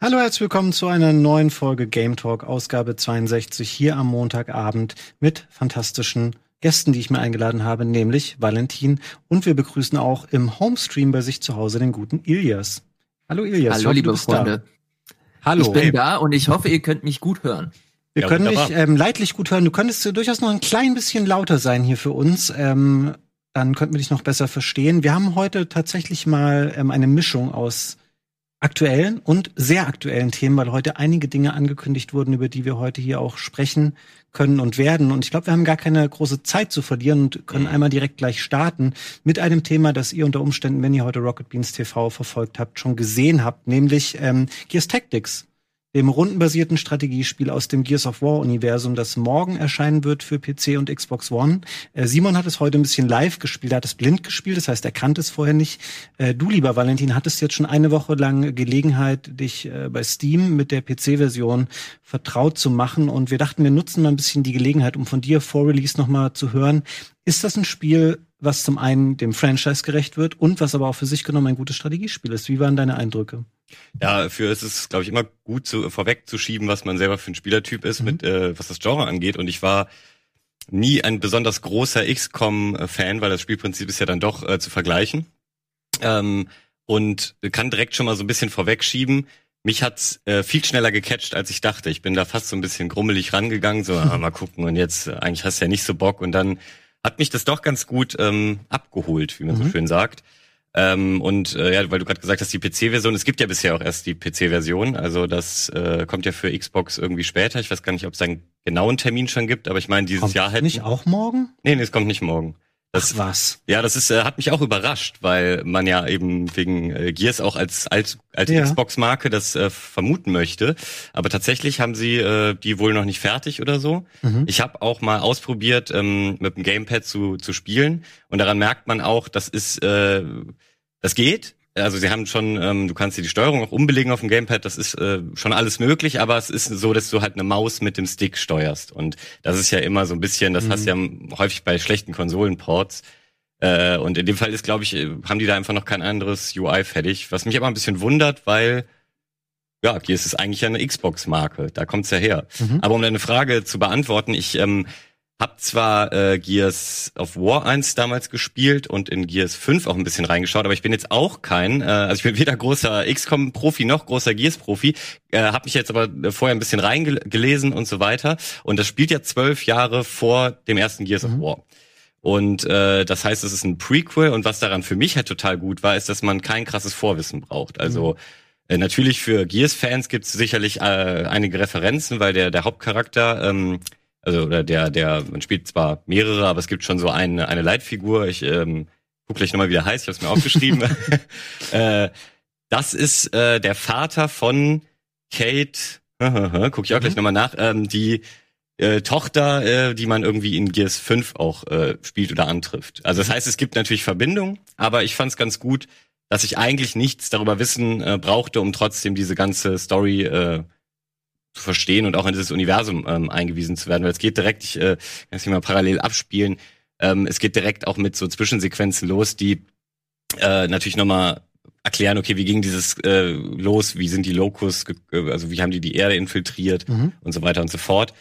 Hallo, herzlich willkommen zu einer neuen Folge Game Talk, Ausgabe 62 hier am Montagabend mit fantastischen Gästen, die ich mir eingeladen habe, nämlich Valentin. Und wir begrüßen auch im Homestream bei sich zu Hause den guten Ilias. Hallo Ilias. Hallo, hoffe, liebe Freunde. Da. Hallo. Ich bin hey. da und ich hoffe, ihr könnt mich gut hören. Wir ja, können wunderbar. dich ähm, leidlich gut hören. Du könntest durchaus noch ein klein bisschen lauter sein hier für uns. Ähm, dann könnten wir dich noch besser verstehen. Wir haben heute tatsächlich mal ähm, eine Mischung aus aktuellen und sehr aktuellen Themen, weil heute einige Dinge angekündigt wurden, über die wir heute hier auch sprechen können und werden. Und ich glaube, wir haben gar keine große Zeit zu verlieren und können mhm. einmal direkt gleich starten mit einem Thema, das ihr unter Umständen, wenn ihr heute Rocket Beans TV verfolgt habt, schon gesehen habt, nämlich ähm, Gears Tactics dem rundenbasierten Strategiespiel aus dem Gears of War Universum, das morgen erscheinen wird für PC und Xbox One. Äh, Simon hat es heute ein bisschen live gespielt, er hat es blind gespielt, das heißt, er kannte es vorher nicht. Äh, du, lieber Valentin, hattest jetzt schon eine Woche lang Gelegenheit, dich äh, bei Steam mit der PC-Version vertraut zu machen und wir dachten, wir nutzen mal ein bisschen die Gelegenheit, um von dir vor Release nochmal zu hören. Ist das ein Spiel, was zum einen dem Franchise gerecht wird und was aber auch für sich genommen ein gutes Strategiespiel ist? Wie waren deine Eindrücke? Ja, für es ist, glaube ich, immer gut zu, vorwegzuschieben, was man selber für ein Spielertyp ist, mhm. mit äh, was das Genre angeht. Und ich war nie ein besonders großer XCOM-Fan, weil das Spielprinzip ist ja dann doch äh, zu vergleichen. Ähm, und kann direkt schon mal so ein bisschen vorwegschieben. Mich hat's äh, viel schneller gecatcht, als ich dachte. Ich bin da fast so ein bisschen grummelig rangegangen, so ah, mal gucken und jetzt äh, eigentlich hast du ja nicht so Bock und dann hat mich das doch ganz gut ähm, abgeholt, wie man mhm. so schön sagt. Ähm, und äh, ja, weil du gerade gesagt hast, die PC-Version, es gibt ja bisher auch erst die PC-Version, also das äh, kommt ja für Xbox irgendwie später. Ich weiß gar nicht, ob es einen genauen Termin schon gibt, aber ich meine, dieses kommt Jahr halt. Nicht auch morgen? Nee, nee, es kommt nicht morgen. Das, Ach was? Ja, das ist, äh, hat mich auch überrascht, weil man ja eben wegen äh, Gears auch als als alte ja. Xbox-Marke das äh, vermuten möchte. Aber tatsächlich haben sie äh, die wohl noch nicht fertig oder so. Mhm. Ich habe auch mal ausprobiert, ähm, mit dem Gamepad zu, zu spielen. Und daran merkt man auch, das ist, äh, das geht, also sie haben schon, ähm, du kannst dir die Steuerung auch umbelegen auf dem Gamepad, das ist äh, schon alles möglich, aber es ist so, dass du halt eine Maus mit dem Stick steuerst. Und das ist ja immer so ein bisschen, das mhm. hast du ja häufig bei schlechten Konsolenports. Äh, und in dem Fall ist, glaube ich, äh, haben die da einfach noch kein anderes UI fertig. Was mich aber ein bisschen wundert, weil ja, hier ist es eigentlich ja eine Xbox-Marke, da kommt's ja her. Mhm. Aber um deine Frage zu beantworten, ich ähm, hab zwar äh, Gears of War 1 damals gespielt und in Gears 5 auch ein bisschen reingeschaut, aber ich bin jetzt auch kein, äh, also ich bin weder großer XCOM-Profi noch großer Gears-Profi, äh, habe mich jetzt aber vorher ein bisschen reingelesen und so weiter. Und das spielt ja zwölf Jahre vor dem ersten Gears mhm. of War. Und äh, das heißt, es ist ein Prequel und was daran für mich halt total gut war, ist, dass man kein krasses Vorwissen braucht. Also mhm. äh, natürlich für Gears-Fans gibt es sicherlich äh, einige Referenzen, weil der, der Hauptcharakter ähm, also oder der, der, man spielt zwar mehrere, aber es gibt schon so eine, eine Leitfigur. Ich ähm, guck gleich nochmal, wie der heißt, ich habe es mir aufgeschrieben. äh, das ist äh, der Vater von Kate, guck ich auch gleich mhm. nochmal nach, ähm, die äh, Tochter, äh, die man irgendwie in Gears 5 auch äh, spielt oder antrifft. Also das heißt, es gibt natürlich Verbindungen, aber ich fand es ganz gut, dass ich eigentlich nichts darüber wissen äh, brauchte, um trotzdem diese ganze Story äh, zu verstehen und auch in dieses Universum ähm, eingewiesen zu werden, weil es geht direkt, ich äh, kann es hier mal parallel abspielen, ähm, es geht direkt auch mit so Zwischensequenzen los, die äh, natürlich nochmal erklären, okay, wie ging dieses äh, los, wie sind die Locus, äh, also wie haben die die Erde infiltriert mhm. und so weiter und so fort.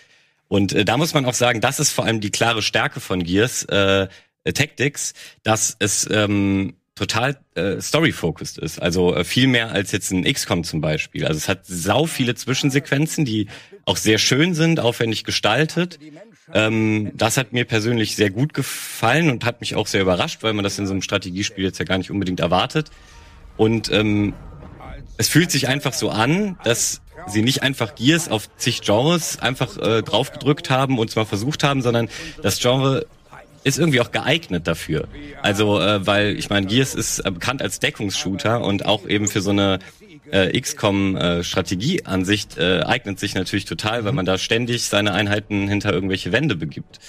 Und äh, da muss man auch sagen, das ist vor allem die klare Stärke von Gears äh, Tactics, dass es ähm, total äh, story-focused ist. Also äh, viel mehr als jetzt ein XCOM zum Beispiel. Also es hat sau viele Zwischensequenzen, die auch sehr schön sind, aufwendig gestaltet. Ähm, das hat mir persönlich sehr gut gefallen und hat mich auch sehr überrascht, weil man das in so einem Strategiespiel jetzt ja gar nicht unbedingt erwartet. Und ähm, es fühlt sich einfach so an, dass sie nicht einfach Gears auf zig Genres einfach äh, draufgedrückt haben und zwar versucht haben, sondern das Genre ist irgendwie auch geeignet dafür. Also, äh, weil ich meine, Gears ist äh, bekannt als Deckungsshooter und auch eben für so eine äh, XCOM-Strategieansicht äh, äh, eignet sich natürlich total, weil man da ständig seine Einheiten hinter irgendwelche Wände begibt.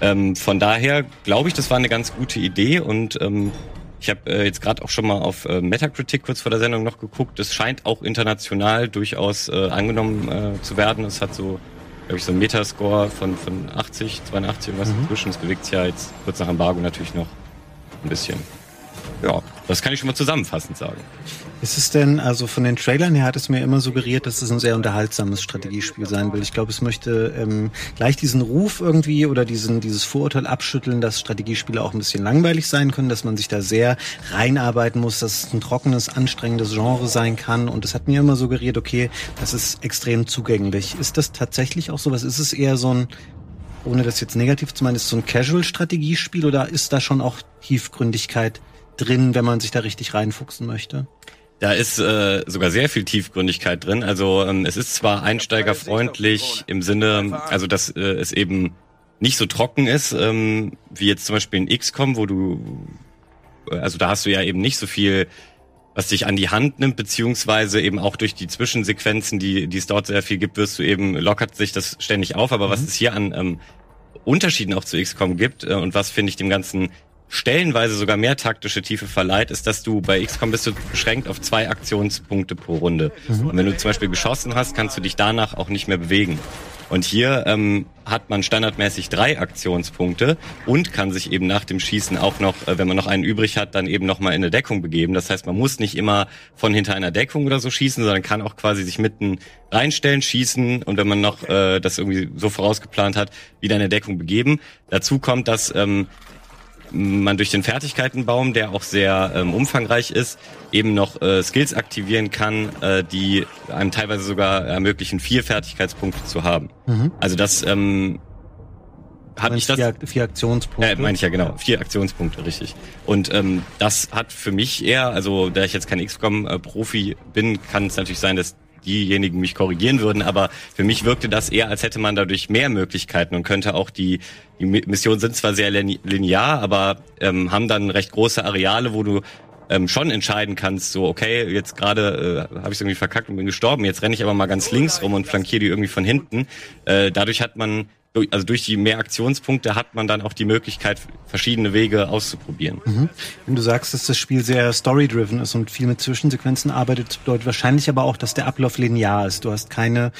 Ähm, von daher glaube ich, das war eine ganz gute Idee und ähm, ich habe äh, jetzt gerade auch schon mal auf äh, Metacritic kurz vor der Sendung noch geguckt. Es scheint auch international durchaus äh, angenommen äh, zu werden. Es hat so, glaube ich, so einen Metascore von, von 80, 82 und was mhm. inzwischen. Es bewegt sich ja jetzt kurz nach Embargo natürlich noch ein bisschen. Ja, das kann ich schon mal zusammenfassend sagen. Ist es denn, also von den Trailern her hat es mir immer suggeriert, dass es ein sehr unterhaltsames Strategiespiel sein will. Ich glaube, es möchte ähm, gleich diesen Ruf irgendwie oder diesen, dieses Vorurteil abschütteln, dass Strategiespiele auch ein bisschen langweilig sein können, dass man sich da sehr reinarbeiten muss, dass es ein trockenes, anstrengendes Genre sein kann. Und es hat mir immer suggeriert, okay, das ist extrem zugänglich. Ist das tatsächlich auch so? Was ist es eher so ein ohne das jetzt negativ zu meinen, ist es so ein Casual-Strategiespiel oder ist da schon auch Tiefgründigkeit drin, wenn man sich da richtig reinfuchsen möchte? Da ist äh, sogar sehr viel Tiefgründigkeit drin. Also ähm, es ist zwar einsteigerfreundlich im Sinne, also dass äh, es eben nicht so trocken ist, ähm, wie jetzt zum Beispiel in XCOM, wo du, äh, also da hast du ja eben nicht so viel, was dich an die Hand nimmt, beziehungsweise eben auch durch die Zwischensequenzen, die, die es dort sehr viel gibt, wirst du eben, lockert sich das ständig auf. Aber mhm. was es hier an ähm, Unterschieden auch zu XCOM gibt äh, und was finde ich dem Ganzen stellenweise sogar mehr taktische Tiefe verleiht, ist, dass du bei XCOM bist du beschränkt auf zwei Aktionspunkte pro Runde. Mhm. Und wenn du zum Beispiel geschossen hast, kannst du dich danach auch nicht mehr bewegen. Und hier ähm, hat man standardmäßig drei Aktionspunkte und kann sich eben nach dem Schießen auch noch, äh, wenn man noch einen übrig hat, dann eben nochmal in eine Deckung begeben. Das heißt, man muss nicht immer von hinter einer Deckung oder so schießen, sondern kann auch quasi sich mitten reinstellen, schießen und wenn man noch äh, das irgendwie so vorausgeplant hat, wieder in eine Deckung begeben. Dazu kommt, dass ähm, man durch den Fertigkeitenbaum, der auch sehr ähm, umfangreich ist, eben noch äh, Skills aktivieren kann, äh, die einem teilweise sogar ermöglichen, vier Fertigkeitspunkte zu haben. Mhm. Also das ähm, habe ich das vier, vier Aktionspunkte. Äh, meine ich ja genau, vier Aktionspunkte, richtig. Und ähm, das hat für mich eher, also da ich jetzt kein XCOM-Profi bin, kann es natürlich sein, dass diejenigen mich korrigieren würden, aber für mich wirkte das eher, als hätte man dadurch mehr Möglichkeiten und könnte auch die, die Missionen sind zwar sehr linear, aber ähm, haben dann recht große Areale, wo du ähm, schon entscheiden kannst, so okay, jetzt gerade äh, habe ich irgendwie verkackt und bin gestorben, jetzt renne ich aber mal ganz links rum und flankiere die irgendwie von hinten. Äh, dadurch hat man also durch die mehr Aktionspunkte hat man dann auch die Möglichkeit, verschiedene Wege auszuprobieren. Mhm. Wenn du sagst, dass das Spiel sehr story-driven ist und viel mit Zwischensequenzen arbeitet, bedeutet wahrscheinlich aber auch, dass der Ablauf linear ist. Du hast keine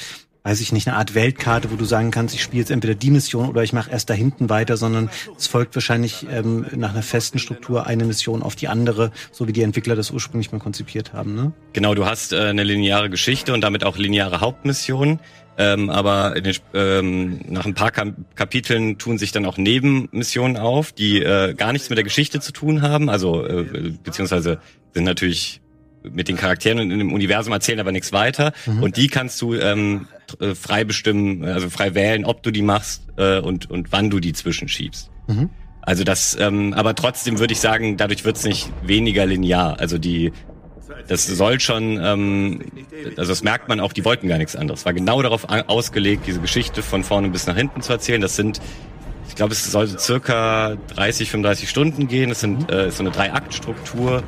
weiß ich nicht, eine Art Weltkarte, wo du sagen kannst, ich spiele jetzt entweder die Mission oder ich mache erst da hinten weiter, sondern es folgt wahrscheinlich ähm, nach einer festen Struktur eine Mission auf die andere, so wie die Entwickler das ursprünglich mal konzipiert haben. Ne? Genau, du hast äh, eine lineare Geschichte und damit auch lineare Hauptmissionen. Ähm, aber den, ähm, nach ein paar Kapiteln tun sich dann auch Nebenmissionen auf, die äh, gar nichts mit der Geschichte zu tun haben. Also äh, beziehungsweise sind natürlich mit den Charakteren in dem Universum erzählen aber nichts weiter. Mhm. Und die kannst du ähm, äh, frei bestimmen, also frei wählen, ob du die machst äh, und, und wann du die zwischenschiebst. Mhm. Also das, ähm, aber trotzdem würde ich sagen, dadurch wird's nicht weniger linear. Also die das soll schon, ähm, also das merkt man auch, die wollten gar nichts anderes. War genau darauf ausgelegt, diese Geschichte von vorne bis nach hinten zu erzählen. Das sind, ich glaube, es soll so circa 30, 35 Stunden gehen. Das sind äh, so eine Drei-Akt-Struktur.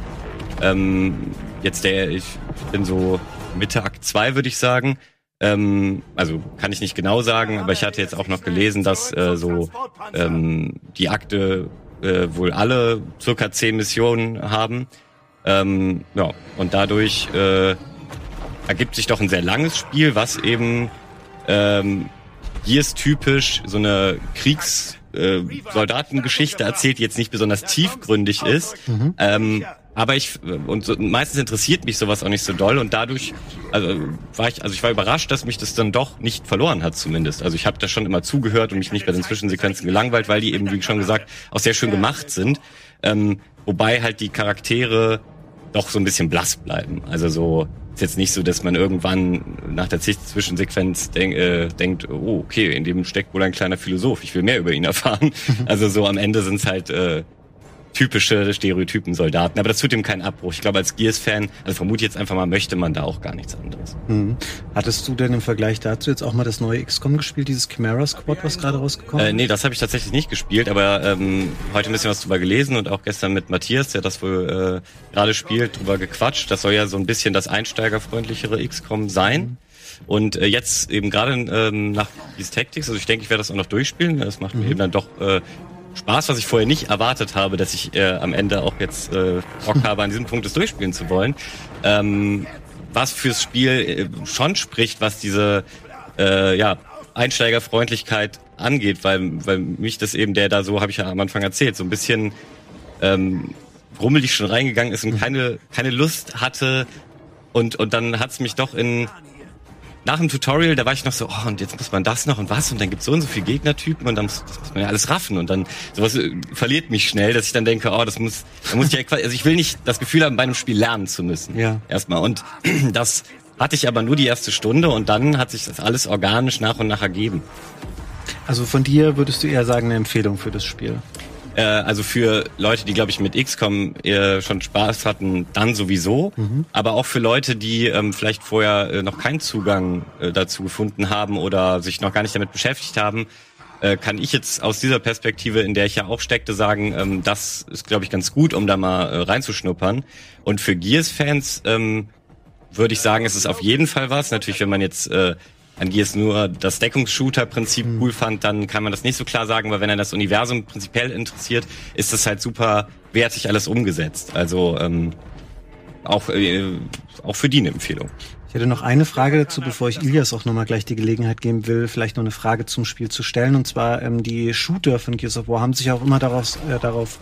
Ähm, jetzt der, ich bin so Mitte Akt 2, würde ich sagen. Ähm, also kann ich nicht genau sagen, aber ich hatte jetzt auch noch gelesen, dass äh, so ähm, die Akte äh, wohl alle circa zehn Missionen haben. Ähm, ja, und dadurch äh, ergibt sich doch ein sehr langes Spiel, was eben ähm, hier ist typisch so eine Kriegssoldatengeschichte äh, erzählt, die jetzt nicht besonders tiefgründig ist. Mhm. Ähm, aber ich und so, meistens interessiert mich sowas auch nicht so doll und dadurch also war ich also ich war überrascht, dass mich das dann doch nicht verloren hat zumindest. Also ich habe da schon immer zugehört und mich nicht bei den Zwischensequenzen gelangweilt, weil die eben wie schon gesagt auch sehr schön gemacht sind. Ähm, wobei halt die Charaktere doch so ein bisschen blass bleiben. Also so ist jetzt nicht so, dass man irgendwann nach der Zwischensequenz denk, äh, denkt, oh, okay, in dem steckt wohl ein kleiner Philosoph, ich will mehr über ihn erfahren. also so am Ende sind es halt äh, typische Stereotypen-Soldaten. Aber das tut ihm keinen Abbruch. Ich glaube, als Gears-Fan, also vermute ich jetzt einfach mal, möchte man da auch gar nichts anderes. Mhm. Hattest du denn im Vergleich dazu jetzt auch mal das neue XCOM gespielt, dieses Chimera Squad, was gerade rausgekommen ist? Äh, nee, das habe ich tatsächlich nicht gespielt, aber ähm, heute ein bisschen was drüber gelesen und auch gestern mit Matthias, der das wohl äh, gerade spielt, drüber gequatscht. Das soll ja so ein bisschen das einsteigerfreundlichere XCOM sein. Mhm. Und äh, jetzt eben gerade ähm, nach Gears Tactics, also ich denke, ich werde das auch noch durchspielen. Das macht mhm. mir eben dann doch äh, Spaß, was ich vorher nicht erwartet habe, dass ich äh, am Ende auch jetzt äh, Bock habe, an diesem Punkt es durchspielen zu wollen. Ähm, was fürs Spiel äh, schon spricht, was diese äh, ja, Einsteigerfreundlichkeit angeht, weil, weil mich das eben, der da so, habe ich ja am Anfang erzählt, so ein bisschen ähm, rummelig schon reingegangen ist und keine, keine Lust hatte. Und, und dann hat's mich doch in nach dem Tutorial, da war ich noch so, oh, und jetzt muss man das noch und was und dann gibt's so und so viele Gegnertypen und dann muss, das muss man ja alles raffen und dann sowas äh, verliert mich schnell, dass ich dann denke, oh, das muss, da muss ich ja, also ich will nicht das Gefühl haben, bei einem Spiel lernen zu müssen. Ja. Erstmal und das hatte ich aber nur die erste Stunde und dann hat sich das alles organisch nach und nach ergeben. Also von dir würdest du eher sagen, eine Empfehlung für das Spiel? Äh, also für Leute, die, glaube ich, mit XCOM eher schon Spaß hatten, dann sowieso. Mhm. Aber auch für Leute, die ähm, vielleicht vorher äh, noch keinen Zugang äh, dazu gefunden haben oder sich noch gar nicht damit beschäftigt haben, äh, kann ich jetzt aus dieser Perspektive, in der ich ja auch steckte, sagen, ähm, das ist, glaube ich, ganz gut, um da mal äh, reinzuschnuppern. Und für Gears-Fans ähm, würde ich sagen, es ist auf jeden Fall was. Natürlich, wenn man jetzt äh, an Gears nur das Deckungsshooter-Prinzip mhm. cool fand, dann kann man das nicht so klar sagen, weil wenn er das Universum prinzipiell interessiert, ist das halt super wertig alles umgesetzt. Also ähm, auch, äh, auch für die eine Empfehlung. Ich hätte noch eine Frage dazu, bevor ich Ilias auch nochmal gleich die Gelegenheit geben will, vielleicht noch eine Frage zum Spiel zu stellen. Und zwar ähm, die Shooter von Gears of War haben sich auch immer daraus, äh, darauf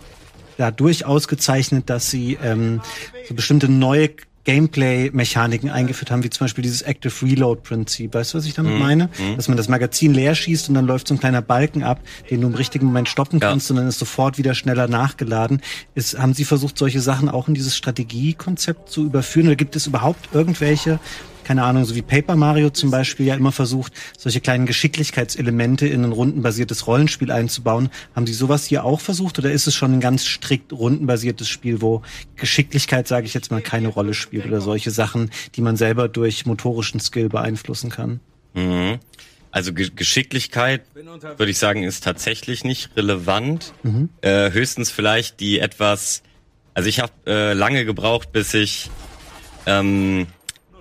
ja, durchaus gezeichnet, dass sie ähm, so bestimmte neue Gameplay-Mechaniken eingeführt haben, wie zum Beispiel dieses Active Reload-Prinzip. Weißt du, was ich damit mhm. meine? Mhm. Dass man das Magazin leer schießt und dann läuft so ein kleiner Balken ab, den du im richtigen Moment stoppen kannst ja. und dann ist sofort wieder schneller nachgeladen. Ist, haben Sie versucht, solche Sachen auch in dieses Strategiekonzept zu überführen? Oder gibt es überhaupt irgendwelche keine Ahnung, so wie Paper Mario zum Beispiel ja immer versucht, solche kleinen Geschicklichkeitselemente in ein rundenbasiertes Rollenspiel einzubauen. Haben Sie sowas hier auch versucht oder ist es schon ein ganz strikt rundenbasiertes Spiel, wo Geschicklichkeit, sage ich jetzt mal, keine Rolle spielt oder solche Sachen, die man selber durch motorischen Skill beeinflussen kann? Mhm. Also Ge Geschicklichkeit, würde ich sagen, ist tatsächlich nicht relevant. Mhm. Äh, höchstens vielleicht die etwas, also ich habe äh, lange gebraucht, bis ich ähm,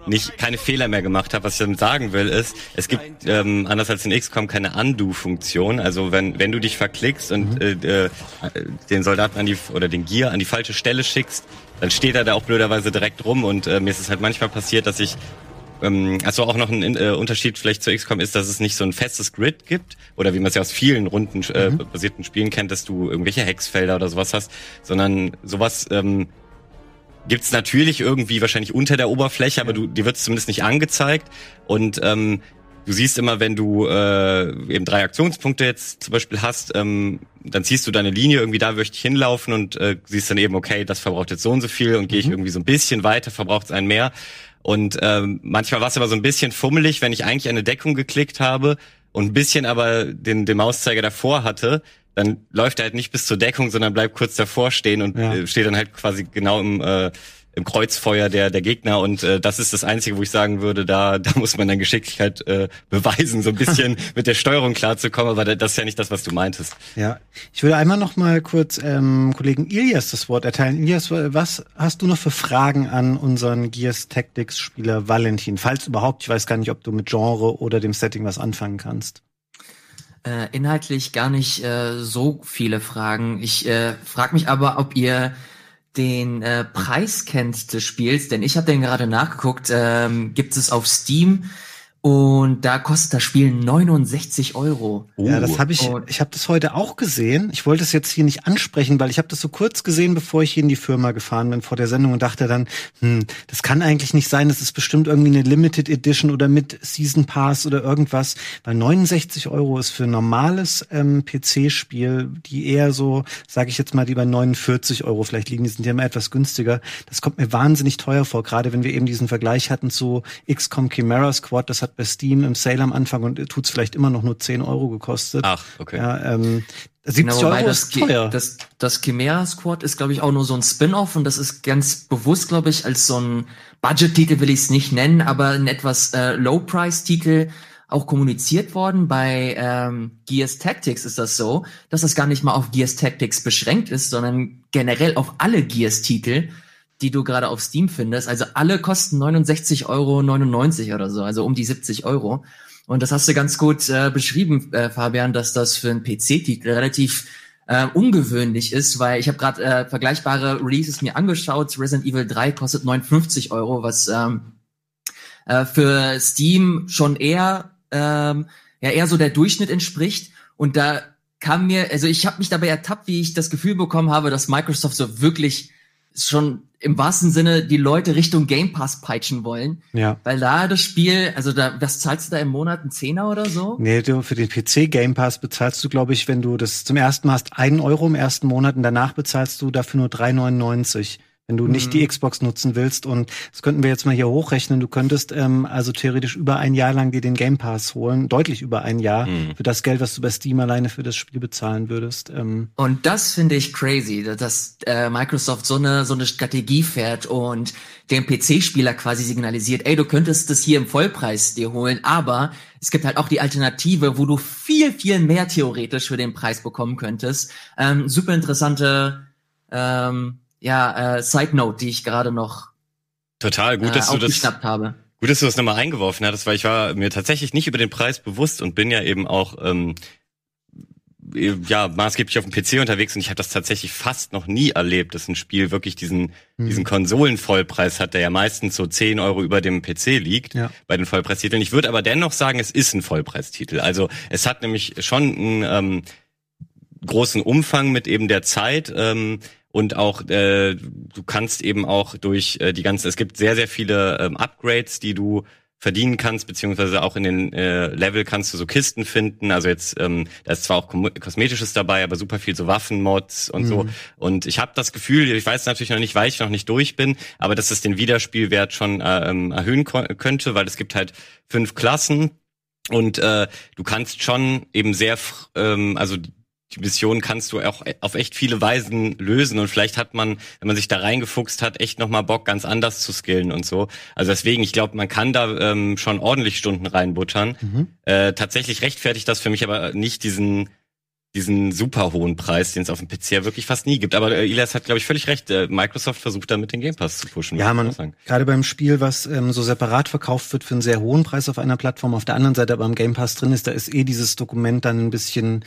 nicht keine Fehler mehr gemacht habe. Was ich damit sagen will, ist, es gibt ähm, anders als in XCOM keine Undo-Funktion. Also wenn wenn du dich verklickst und mhm. äh, äh, den Soldaten an die oder den Gear an die falsche Stelle schickst, dann steht er da auch blöderweise direkt rum. Und äh, mir ist es halt manchmal passiert, dass ich ähm, also auch noch ein äh, Unterschied vielleicht zu XCOM ist, dass es nicht so ein festes Grid gibt oder wie man es ja aus vielen Runden äh, mhm. basierten Spielen kennt, dass du irgendwelche Hexfelder oder sowas hast, sondern sowas ähm, gibt's natürlich irgendwie wahrscheinlich unter der Oberfläche, aber du, dir wird's zumindest nicht angezeigt. Und ähm, du siehst immer, wenn du äh, eben drei Aktionspunkte jetzt zum Beispiel hast, ähm, dann ziehst du deine Linie irgendwie da möchte ich hinlaufen und äh, siehst dann eben, okay, das verbraucht jetzt so und so viel und mhm. gehe ich irgendwie so ein bisschen weiter, verbraucht es einen mehr. Und ähm, manchmal war es aber so ein bisschen fummelig, wenn ich eigentlich eine Deckung geklickt habe und ein bisschen aber den, den Mauszeiger davor hatte, dann läuft er halt nicht bis zur Deckung, sondern bleibt kurz davor stehen und ja. Äh, steht dann halt quasi genau im, äh, im Kreuzfeuer der, der Gegner. Und äh, das ist das Einzige, wo ich sagen würde, da, da muss man dann Geschicklichkeit äh, beweisen, so ein bisschen mit der Steuerung klarzukommen, aber das ist ja nicht das, was du meintest. Ja, ich würde einmal noch mal kurz ähm, Kollegen Ilias das Wort erteilen. Ilias, was hast du noch für Fragen an unseren Gears Tactics Spieler Valentin? Falls überhaupt, ich weiß gar nicht, ob du mit Genre oder dem Setting was anfangen kannst. Äh, inhaltlich gar nicht äh, so viele Fragen. Ich äh, frage mich aber, ob ihr den äh, Preis kennt des Spiels, denn ich habe den gerade nachgeguckt. Ähm, gibt es auf Steam und da kostet das Spiel 69 Euro. Oh. Ja, das habe ich. Ich habe das heute auch gesehen. Ich wollte es jetzt hier nicht ansprechen, weil ich habe das so kurz gesehen, bevor ich hier in die Firma gefahren bin vor der Sendung und dachte dann, hm, das kann eigentlich nicht sein. Das ist bestimmt irgendwie eine Limited Edition oder mit Season Pass oder irgendwas. Weil 69 Euro ist für ein normales ähm, PC-Spiel, die eher so, sage ich jetzt mal, die bei 49 Euro vielleicht liegen. Die sind ja immer etwas günstiger. Das kommt mir wahnsinnig teuer vor. Gerade wenn wir eben diesen Vergleich hatten zu XCOM Chimera Squad. Das hat hat bei Steam im Sale am Anfang und tut's vielleicht immer noch nur 10 Euro gekostet. Ach, okay. Ja, ähm, 70 genau, Euro das, ist teuer. Das, das Chimera Squad ist, glaube ich, auch nur so ein Spin-off und das ist ganz bewusst, glaube ich, als so ein Budget-Titel will ich es nicht nennen, aber ein etwas äh, Low-Price-Titel auch kommuniziert worden. Bei ähm, Gears Tactics ist das so, dass das gar nicht mal auf Gears Tactics beschränkt ist, sondern generell auf alle Gears-Titel die du gerade auf Steam findest. Also alle kosten 69,99 Euro oder so, also um die 70 Euro. Und das hast du ganz gut äh, beschrieben, äh, Fabian, dass das für einen PC-Titel relativ äh, ungewöhnlich ist, weil ich habe gerade äh, vergleichbare Releases mir angeschaut. Resident Evil 3 kostet 59 Euro, was ähm, äh, für Steam schon eher ähm, ja eher so der Durchschnitt entspricht. Und da kam mir, also ich habe mich dabei ertappt, wie ich das Gefühl bekommen habe, dass Microsoft so wirklich schon im wahrsten Sinne die Leute Richtung Game Pass peitschen wollen. Ja. Weil da das Spiel, also da, was zahlst du da im Monat, einen Zehner oder so? Nee, du, für den PC Game Pass bezahlst du, glaube ich, wenn du das zum ersten Mal hast, einen Euro im ersten Monat und danach bezahlst du dafür nur 3,99 wenn du nicht die mhm. Xbox nutzen willst. Und das könnten wir jetzt mal hier hochrechnen. Du könntest ähm, also theoretisch über ein Jahr lang dir den Game Pass holen, deutlich über ein Jahr, mhm. für das Geld, was du bei Steam alleine für das Spiel bezahlen würdest. Ähm. Und das finde ich crazy, dass äh, Microsoft so eine so eine Strategie fährt und dem PC-Spieler quasi signalisiert, ey, du könntest das hier im Vollpreis dir holen, aber es gibt halt auch die Alternative, wo du viel, viel mehr theoretisch für den Preis bekommen könntest. Ähm, super interessante ähm, ja, äh, Side Note, die ich gerade noch total gut, dass äh, du das habe. Gut, dass du das nochmal eingeworfen hattest, weil ich war mir tatsächlich nicht über den Preis bewusst und bin ja eben auch ähm, ja maßgeblich auf dem PC unterwegs und ich habe das tatsächlich fast noch nie erlebt, dass ein Spiel wirklich diesen mhm. diesen Konsolenvollpreis hat, der ja meistens so 10 Euro über dem PC liegt ja. bei den Vollpreistiteln. Ich würde aber dennoch sagen, es ist ein Vollpreistitel. Also es hat nämlich schon einen ähm, großen Umfang mit eben der Zeit. Ähm, und auch äh, du kannst eben auch durch äh, die ganze, es gibt sehr, sehr viele ähm, Upgrades, die du verdienen kannst, beziehungsweise auch in den äh, Level kannst du so Kisten finden. Also jetzt, ähm, da ist zwar auch Kosmetisches dabei, aber super viel so Waffenmods und mhm. so. Und ich habe das Gefühl, ich weiß natürlich noch nicht, weil ich noch nicht durch bin, aber dass es den Wiederspielwert schon äh, ähm, erhöhen könnte, weil es gibt halt fünf Klassen und äh, du kannst schon eben sehr, ähm, also die Mission kannst du auch auf echt viele Weisen lösen und vielleicht hat man, wenn man sich da reingefuchst hat, echt nochmal Bock, ganz anders zu skillen und so. Also deswegen, ich glaube, man kann da ähm, schon ordentlich Stunden reinbuttern. Mhm. Äh, tatsächlich rechtfertigt das für mich aber nicht diesen diesen super hohen Preis, den es auf dem PC ja wirklich fast nie gibt. Aber äh, Elias hat, glaube ich, völlig recht. Äh, Microsoft versucht damit den Game Pass zu pushen. Ja, man, gerade beim Spiel, was ähm, so separat verkauft wird für einen sehr hohen Preis auf einer Plattform, auf der anderen Seite aber im Game Pass drin ist, da ist eh dieses Dokument dann ein bisschen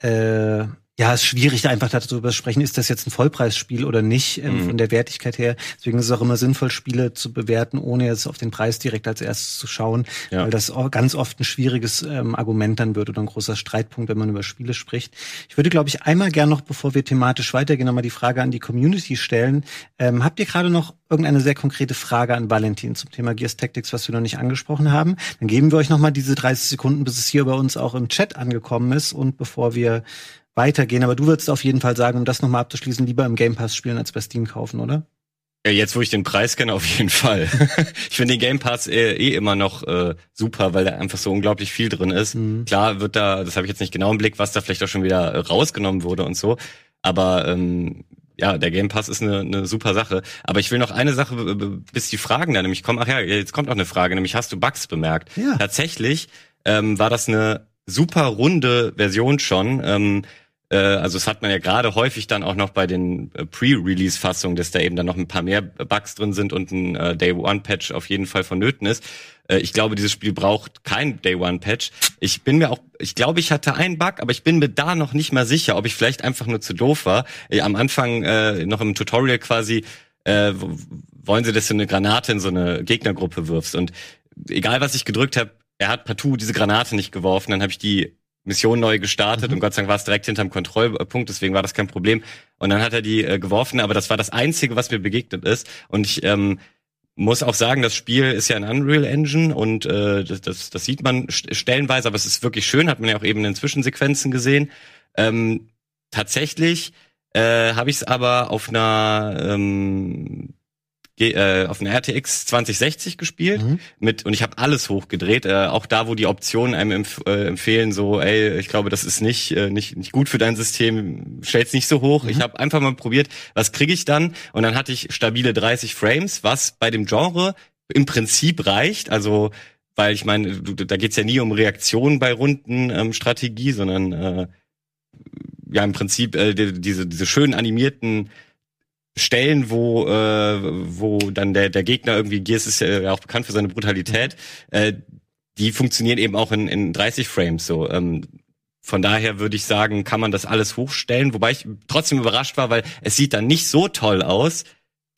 äh, ja, ist schwierig, einfach darüber zu sprechen, ist das jetzt ein Vollpreisspiel oder nicht, ähm, mhm. von der Wertigkeit her. Deswegen ist es auch immer sinnvoll, Spiele zu bewerten, ohne jetzt auf den Preis direkt als erstes zu schauen, ja. weil das ganz oft ein schwieriges ähm, Argument dann wird oder ein großer Streitpunkt, wenn man über Spiele spricht. Ich würde, glaube ich, einmal gern noch, bevor wir thematisch weitergehen, nochmal die Frage an die Community stellen. Ähm, habt ihr gerade noch irgendeine sehr konkrete Frage an Valentin zum Thema Gears Tactics, was wir noch nicht angesprochen haben? Dann geben wir euch nochmal diese 30 Sekunden, bis es hier bei uns auch im Chat angekommen ist und bevor wir weitergehen. Aber du würdest auf jeden Fall sagen, um das nochmal abzuschließen, lieber im Game Pass spielen als bei Steam kaufen, oder? Ja, jetzt wo ich den Preis kenne, auf jeden Fall. ich finde den Game Pass eh, eh immer noch äh, super, weil da einfach so unglaublich viel drin ist. Mhm. Klar wird da, das habe ich jetzt nicht genau im Blick, was da vielleicht auch schon wieder rausgenommen wurde und so. Aber ähm, ja, der Game Pass ist eine, eine super Sache. Aber ich will noch eine Sache, bis die Fragen da nämlich kommen. Ach ja, jetzt kommt auch eine Frage, nämlich hast du Bugs bemerkt? Ja. Tatsächlich ähm, war das eine super runde Version schon. Ähm, äh, also es hat man ja gerade häufig dann auch noch bei den äh, Pre-Release-Fassungen, dass da eben dann noch ein paar mehr Bugs drin sind und ein äh, Day-One-Patch auf jeden Fall vonnöten ist. Äh, ich glaube, dieses Spiel braucht kein Day-One-Patch. Ich bin mir auch, ich glaube, ich hatte einen Bug, aber ich bin mir da noch nicht mal sicher, ob ich vielleicht einfach nur zu doof war. Äh, am Anfang äh, noch im Tutorial quasi äh, wollen sie, dass du eine Granate in so eine Gegnergruppe wirfst und egal was ich gedrückt habe, er hat partout diese Granate nicht geworfen, dann habe ich die Mission neu gestartet mhm. und Gott sei Dank war es direkt hinterm Kontrollpunkt, deswegen war das kein Problem. Und dann hat er die äh, geworfen, aber das war das Einzige, was mir begegnet ist. Und ich ähm, muss auch sagen, das Spiel ist ja ein Unreal Engine und äh, das, das, das sieht man stellenweise, aber es ist wirklich schön, hat man ja auch eben in Zwischensequenzen gesehen. Ähm, tatsächlich äh, habe ich es aber auf einer ähm, äh, auf einer RTX 2060 gespielt mhm. mit und ich habe alles hochgedreht, äh, auch da, wo die Optionen einem empf äh, empfehlen, so, ey, ich glaube, das ist nicht äh, nicht nicht gut für dein System, stell's nicht so hoch. Mhm. Ich habe einfach mal probiert, was kriege ich dann und dann hatte ich stabile 30 Frames, was bei dem Genre im Prinzip reicht, also weil ich meine, da geht's ja nie um Reaktionen bei Runden ähm, Strategie, sondern äh, ja im Prinzip äh, diese diese schön animierten Stellen, wo äh, wo dann der der Gegner irgendwie Gears ist ja auch bekannt für seine Brutalität, äh, die funktionieren eben auch in, in 30 Frames so. Ähm, von daher würde ich sagen, kann man das alles hochstellen, wobei ich trotzdem überrascht war, weil es sieht dann nicht so toll aus,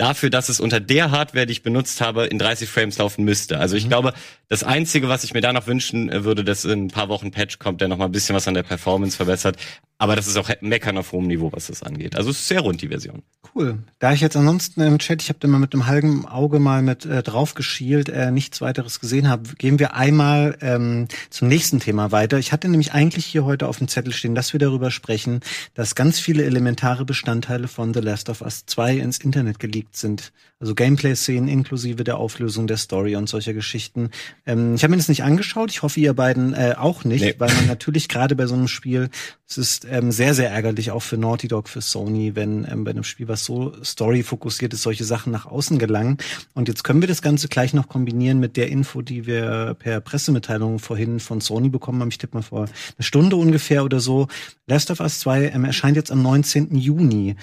dafür, dass es unter der Hardware, die ich benutzt habe, in 30 Frames laufen müsste. Also ich mhm. glaube, das Einzige, was ich mir da noch wünschen äh, würde, dass in ein paar Wochen Patch kommt, der noch mal ein bisschen was an der Performance verbessert. Aber das ist auch Meckern auf hohem Niveau, was das angeht. Also es ist sehr rund, die Version. Cool. Da ich jetzt ansonsten im Chat, ich habe da mal mit einem halben Auge mal mit äh, drauf geschielt, äh, nichts weiteres gesehen habe, gehen wir einmal ähm, zum nächsten Thema weiter. Ich hatte nämlich eigentlich hier heute auf dem Zettel stehen, dass wir darüber sprechen, dass ganz viele elementare Bestandteile von The Last of Us 2 ins Internet geleakt sind. Also Gameplay-Szenen inklusive der Auflösung der Story und solcher Geschichten. Ähm, ich habe mir das nicht angeschaut. Ich hoffe, ihr beiden äh, auch nicht, nee. weil man natürlich gerade bei so einem Spiel, es ist ähm, sehr, sehr ärgerlich auch für Naughty Dog, für Sony, wenn ähm, bei einem Spiel, was so Story-fokussiert ist, solche Sachen nach außen gelangen. Und jetzt können wir das Ganze gleich noch kombinieren mit der Info, die wir per Pressemitteilung vorhin von Sony bekommen haben. Ich tippe mal vor eine Stunde ungefähr oder so. Last of Us 2 ähm, erscheint jetzt am 19. Juni.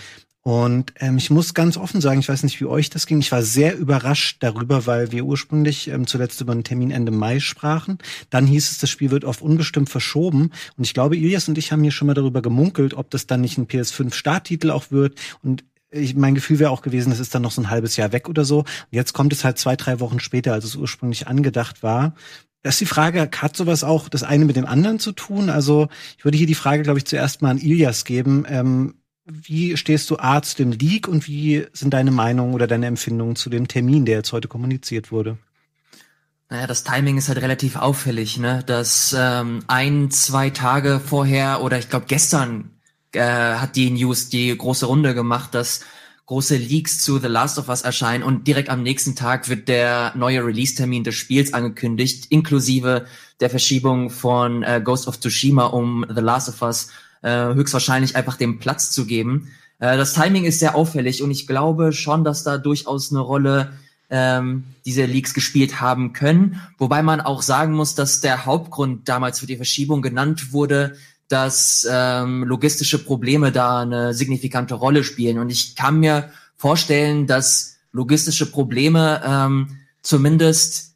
Und ähm, ich muss ganz offen sagen, ich weiß nicht, wie euch das ging. Ich war sehr überrascht darüber, weil wir ursprünglich ähm, zuletzt über einen Termin Ende Mai sprachen. Dann hieß es, das Spiel wird auf unbestimmt verschoben. Und ich glaube, Ilias und ich haben hier schon mal darüber gemunkelt, ob das dann nicht ein PS5-Starttitel auch wird. Und ich, mein Gefühl wäre auch gewesen, das ist dann noch so ein halbes Jahr weg oder so. Und jetzt kommt es halt zwei, drei Wochen später, als es ursprünglich angedacht war. Das ist die Frage, hat sowas auch das eine mit dem anderen zu tun? Also ich würde hier die Frage, glaube ich, zuerst mal an Ilias geben. Ähm, wie stehst du A zu dem Leak und wie sind deine Meinungen oder deine Empfindungen zu dem Termin, der jetzt heute kommuniziert wurde? Naja, das Timing ist halt relativ auffällig, ne? Dass ähm, ein, zwei Tage vorher oder ich glaube gestern äh, hat die News die große Runde gemacht, dass große Leaks zu The Last of Us erscheinen und direkt am nächsten Tag wird der neue Release-Termin des Spiels angekündigt, inklusive der Verschiebung von äh, Ghost of Tsushima um The Last of Us äh, höchstwahrscheinlich einfach dem Platz zu geben. Äh, das Timing ist sehr auffällig und ich glaube schon, dass da durchaus eine Rolle ähm, diese Leaks gespielt haben können. Wobei man auch sagen muss, dass der Hauptgrund damals für die Verschiebung genannt wurde, dass ähm, logistische Probleme da eine signifikante Rolle spielen. Und ich kann mir vorstellen, dass logistische Probleme ähm, zumindest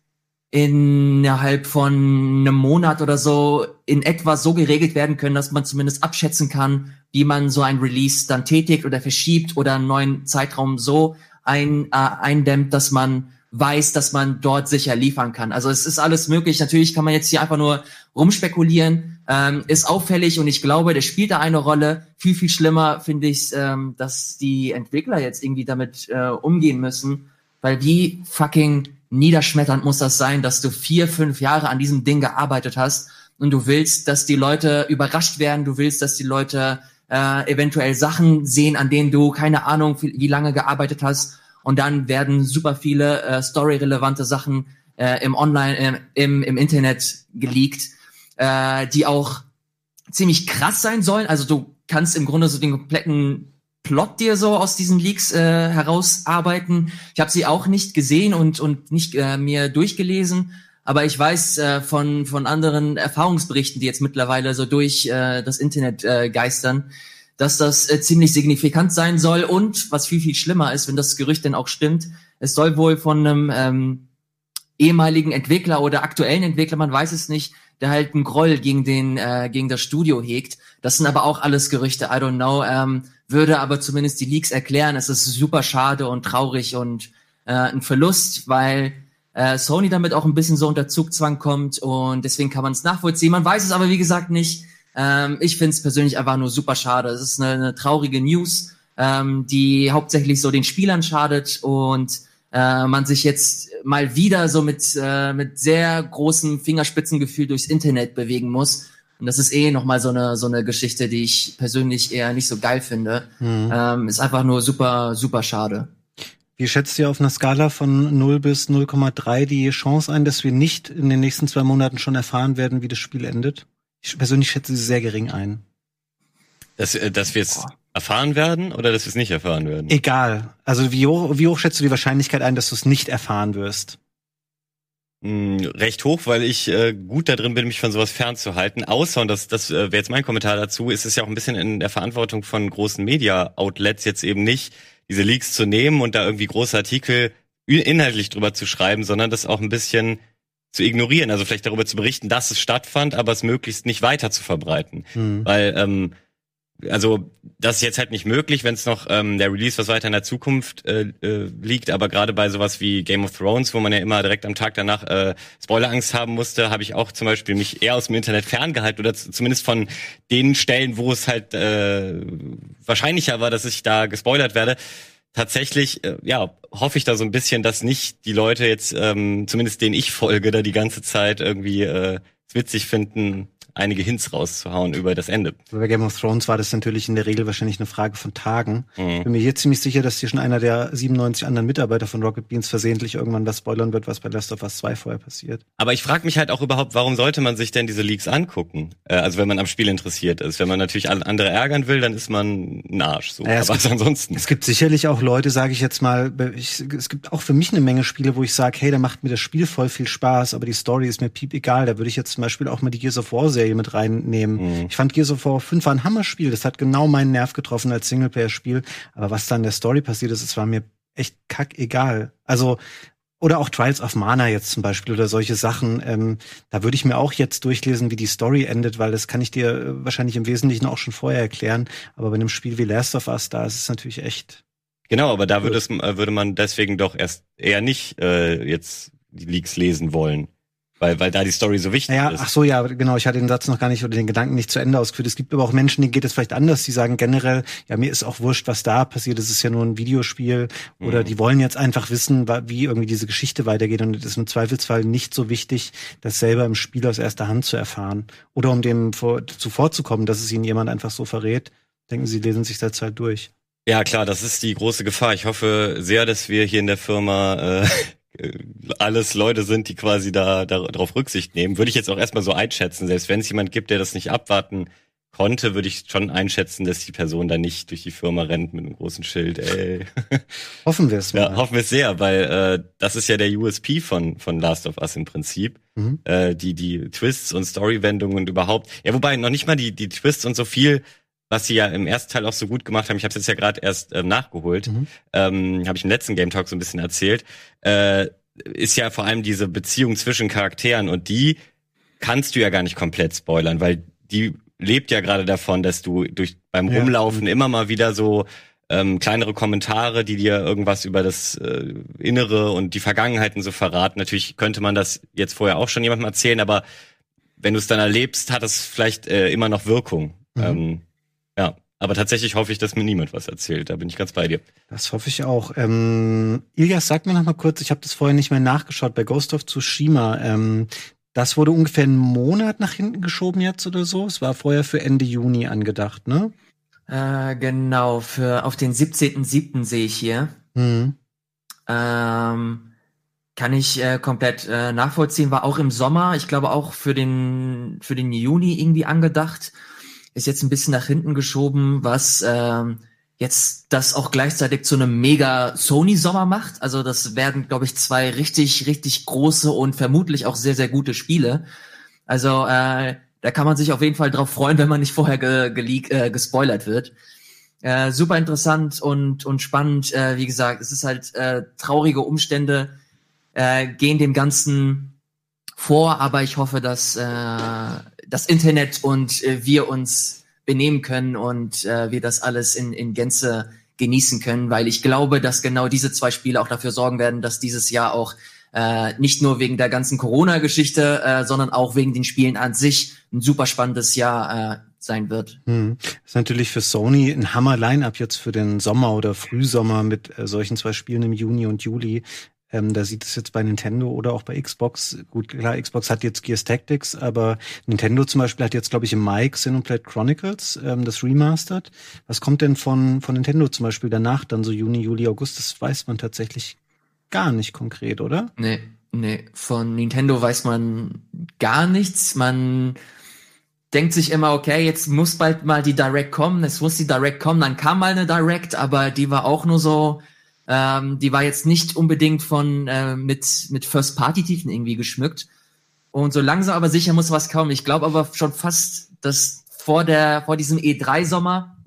innerhalb von einem Monat oder so in etwa so geregelt werden können, dass man zumindest abschätzen kann, wie man so ein Release dann tätigt oder verschiebt oder einen neuen Zeitraum so ein, äh, eindämmt, dass man weiß, dass man dort sicher liefern kann. Also es ist alles möglich. Natürlich kann man jetzt hier einfach nur rumspekulieren. Ähm, ist auffällig und ich glaube, der spielt da eine Rolle. Viel, viel schlimmer finde ich, ähm, dass die Entwickler jetzt irgendwie damit äh, umgehen müssen. Weil wie fucking niederschmetternd muss das sein, dass du vier, fünf Jahre an diesem Ding gearbeitet hast und du willst, dass die Leute überrascht werden, du willst, dass die Leute äh, eventuell Sachen sehen, an denen du keine Ahnung, wie, lange gearbeitet hast und dann werden super viele äh, story-relevante Sachen äh, im Online, äh, im, im Internet geleakt, äh, die auch ziemlich krass sein sollen. Also du kannst im Grunde so den kompletten Plot dir so aus diesen Leaks äh, herausarbeiten. Ich habe sie auch nicht gesehen und und nicht äh, mir durchgelesen, aber ich weiß äh, von von anderen Erfahrungsberichten, die jetzt mittlerweile so durch äh, das Internet äh, geistern, dass das äh, ziemlich signifikant sein soll und was viel viel schlimmer ist, wenn das Gerücht denn auch stimmt, es soll wohl von einem ähm, ehemaligen Entwickler oder aktuellen Entwickler, man weiß es nicht, der halt einen Groll gegen den äh, gegen das Studio hegt. Das sind aber auch alles Gerüchte. I don't know. Ähm, würde aber zumindest die Leaks erklären. Es ist super schade und traurig und äh, ein Verlust, weil äh, Sony damit auch ein bisschen so unter Zugzwang kommt und deswegen kann man es nachvollziehen. Man weiß es aber wie gesagt nicht. Ähm, ich finde es persönlich einfach nur super schade. Es ist eine, eine traurige News, ähm, die hauptsächlich so den Spielern schadet und äh, man sich jetzt mal wieder so mit, äh, mit sehr großem Fingerspitzengefühl durchs Internet bewegen muss und das ist eh nochmal so eine, so eine Geschichte, die ich persönlich eher nicht so geil finde. Mhm. Ähm, ist einfach nur super, super schade. Wie schätzt ihr auf einer Skala von 0 bis 0,3 die Chance ein, dass wir nicht in den nächsten zwei Monaten schon erfahren werden, wie das Spiel endet? Ich persönlich schätze sie sehr gering ein. Dass, äh, dass wir es erfahren werden oder dass wir es nicht erfahren werden? Egal. Also wie hoch, wie hoch schätzt du die Wahrscheinlichkeit ein, dass du es nicht erfahren wirst? Mh, recht hoch, weil ich äh, gut da drin bin, mich von sowas fernzuhalten. Außer, und das, das äh, wäre jetzt mein Kommentar dazu, ist es ja auch ein bisschen in der Verantwortung von großen Media-Outlets jetzt eben nicht, diese Leaks zu nehmen und da irgendwie große Artikel inhaltlich drüber zu schreiben, sondern das auch ein bisschen zu ignorieren, also vielleicht darüber zu berichten, dass es stattfand, aber es möglichst nicht weiter zu verbreiten. Mhm. Weil ähm, also das ist jetzt halt nicht möglich, wenn es noch ähm, der Release was weiter in der Zukunft äh, äh, liegt, aber gerade bei sowas wie Game of Thrones, wo man ja immer direkt am Tag danach äh, Spoilerangst haben musste, habe ich auch zum Beispiel mich eher aus dem Internet ferngehalten oder zumindest von den Stellen, wo es halt äh, wahrscheinlicher war, dass ich da gespoilert werde. Tatsächlich, äh, ja, hoffe ich da so ein bisschen, dass nicht die Leute jetzt, ähm, zumindest denen ich folge, da die ganze Zeit irgendwie äh, witzig finden, einige Hints rauszuhauen über das Ende. Bei Game of Thrones war das natürlich in der Regel wahrscheinlich eine Frage von Tagen. Mhm. Bin mir hier ziemlich sicher, dass hier schon einer der 97 anderen Mitarbeiter von Rocket Beans versehentlich irgendwann was spoilern wird, was bei Last of Us 2 vorher passiert. Aber ich frage mich halt auch überhaupt, warum sollte man sich denn diese Leaks angucken? Äh, also wenn man am Spiel interessiert ist. Wenn man natürlich andere ärgern will, dann ist man ein Arsch. So. Naja, Aber gibt, ansonsten. Es gibt sicherlich auch Leute, sage ich jetzt mal, ich, es gibt auch für mich eine Menge Spiele, wo ich sage, hey, da macht mir das Spiel voll viel Spaß, aber die Story ist mir piep egal. Da würde ich jetzt zum Beispiel auch mal die Gears of War Serie mit reinnehmen nehmen. Mhm. Ich fand Gears of War 5 war ein Hammerspiel. Das hat genau meinen Nerv getroffen als Singleplayer-Spiel. Aber was dann der Story passiert ist, es war mir echt kack egal. Also, oder auch Trials of Mana jetzt zum Beispiel oder solche Sachen. Ähm, da würde ich mir auch jetzt durchlesen, wie die Story endet, weil das kann ich dir äh, wahrscheinlich im Wesentlichen auch schon vorher erklären. Aber bei einem Spiel wie Last of Us, da ist es natürlich echt. Genau, aber da würde, es, äh, würde man deswegen doch erst eher nicht äh, jetzt die Leaks lesen wollen weil, weil da die Story so wichtig ja, ist. Ach so, ja, genau. Ich hatte den Satz noch gar nicht oder den Gedanken nicht zu Ende ausgeführt. Es gibt aber auch Menschen, denen geht es vielleicht anders. Die sagen generell, ja, mir ist auch wurscht, was da passiert. Es ist ja nur ein Videospiel. Oder mhm. die wollen jetzt einfach wissen, wie irgendwie diese Geschichte weitergeht. Und es ist im Zweifelsfall nicht so wichtig, das selber im Spiel aus erster Hand zu erfahren. Oder um dem vor, zuvorzukommen, dass es ihnen jemand einfach so verrät. Denken sie, lesen sich da Zeit durch. Ja, klar, das ist die große Gefahr. Ich hoffe sehr, dass wir hier in der Firma äh, alles Leute sind, die quasi da, da darauf Rücksicht nehmen, würde ich jetzt auch erstmal so einschätzen. Selbst wenn es jemand gibt, der das nicht abwarten konnte, würde ich schon einschätzen, dass die Person da nicht durch die Firma rennt mit einem großen Schild. Ey. Hoffen wir es. Ja, hoffen wir es sehr, weil äh, das ist ja der USP von von Last of Us im Prinzip. Mhm. Äh, die die Twists und Storywendungen und überhaupt. Ja, wobei noch nicht mal die die Twists und so viel was sie ja im ersten Teil auch so gut gemacht haben, ich habe es jetzt ja gerade erst ähm, nachgeholt, mhm. ähm, habe ich im letzten Game Talk so ein bisschen erzählt, äh, ist ja vor allem diese Beziehung zwischen Charakteren und die kannst du ja gar nicht komplett spoilern, weil die lebt ja gerade davon, dass du durch beim Rumlaufen ja. immer mal wieder so ähm, kleinere Kommentare, die dir irgendwas über das äh, Innere und die Vergangenheiten so verraten. Natürlich könnte man das jetzt vorher auch schon jemandem erzählen, aber wenn du es dann erlebst, hat es vielleicht äh, immer noch Wirkung. Mhm. Ähm, aber tatsächlich hoffe ich, dass mir niemand was erzählt. Da bin ich ganz bei dir. Das hoffe ich auch. Ähm, Ilias, sag mir noch mal kurz, ich habe das vorher nicht mehr nachgeschaut, bei Ghost of Tsushima. Ähm, das wurde ungefähr einen Monat nach hinten geschoben jetzt oder so. Es war vorher für Ende Juni angedacht, ne? Äh, genau, für auf den 17.07. sehe ich hier. Mhm. Ähm, kann ich äh, komplett äh, nachvollziehen. War auch im Sommer, ich glaube auch für den für den Juni irgendwie angedacht ist jetzt ein bisschen nach hinten geschoben, was ähm, jetzt das auch gleichzeitig zu einem mega Sony-Sommer macht. Also das werden, glaube ich, zwei richtig, richtig große und vermutlich auch sehr, sehr gute Spiele. Also äh, da kann man sich auf jeden Fall drauf freuen, wenn man nicht vorher ge geleak, äh, gespoilert wird. Äh, super interessant und, und spannend. Äh, wie gesagt, es ist halt äh, traurige Umstände, äh, gehen dem Ganzen vor, aber ich hoffe, dass äh, das Internet und äh, wir uns benehmen können und äh, wir das alles in, in Gänze genießen können, weil ich glaube, dass genau diese zwei Spiele auch dafür sorgen werden, dass dieses Jahr auch äh, nicht nur wegen der ganzen Corona-Geschichte, äh, sondern auch wegen den Spielen an sich ein super spannendes Jahr äh, sein wird. Hm. Ist natürlich für Sony ein Hammer-Line-Up jetzt für den Sommer oder Frühsommer mit äh, solchen zwei Spielen im Juni und Juli. Ähm, da sieht es jetzt bei Nintendo oder auch bei Xbox. Gut, klar, Xbox hat jetzt Gears Tactics, aber Nintendo zum Beispiel hat jetzt, glaube ich, im Mai Xenoblade Chronicles, ähm, das Remastered. Was kommt denn von, von Nintendo zum Beispiel danach, dann so Juni, Juli, August? Das weiß man tatsächlich gar nicht konkret, oder? Nee, nee. Von Nintendo weiß man gar nichts. Man denkt sich immer, okay, jetzt muss bald mal die Direct kommen, es muss die Direct kommen, dann kam mal eine Direct, aber die war auch nur so, ähm, die war jetzt nicht unbedingt von äh, mit mit First Party Titeln irgendwie geschmückt. Und so langsam aber sicher muss was kommen. Ich glaube aber schon fast, dass vor der vor diesem E3 Sommer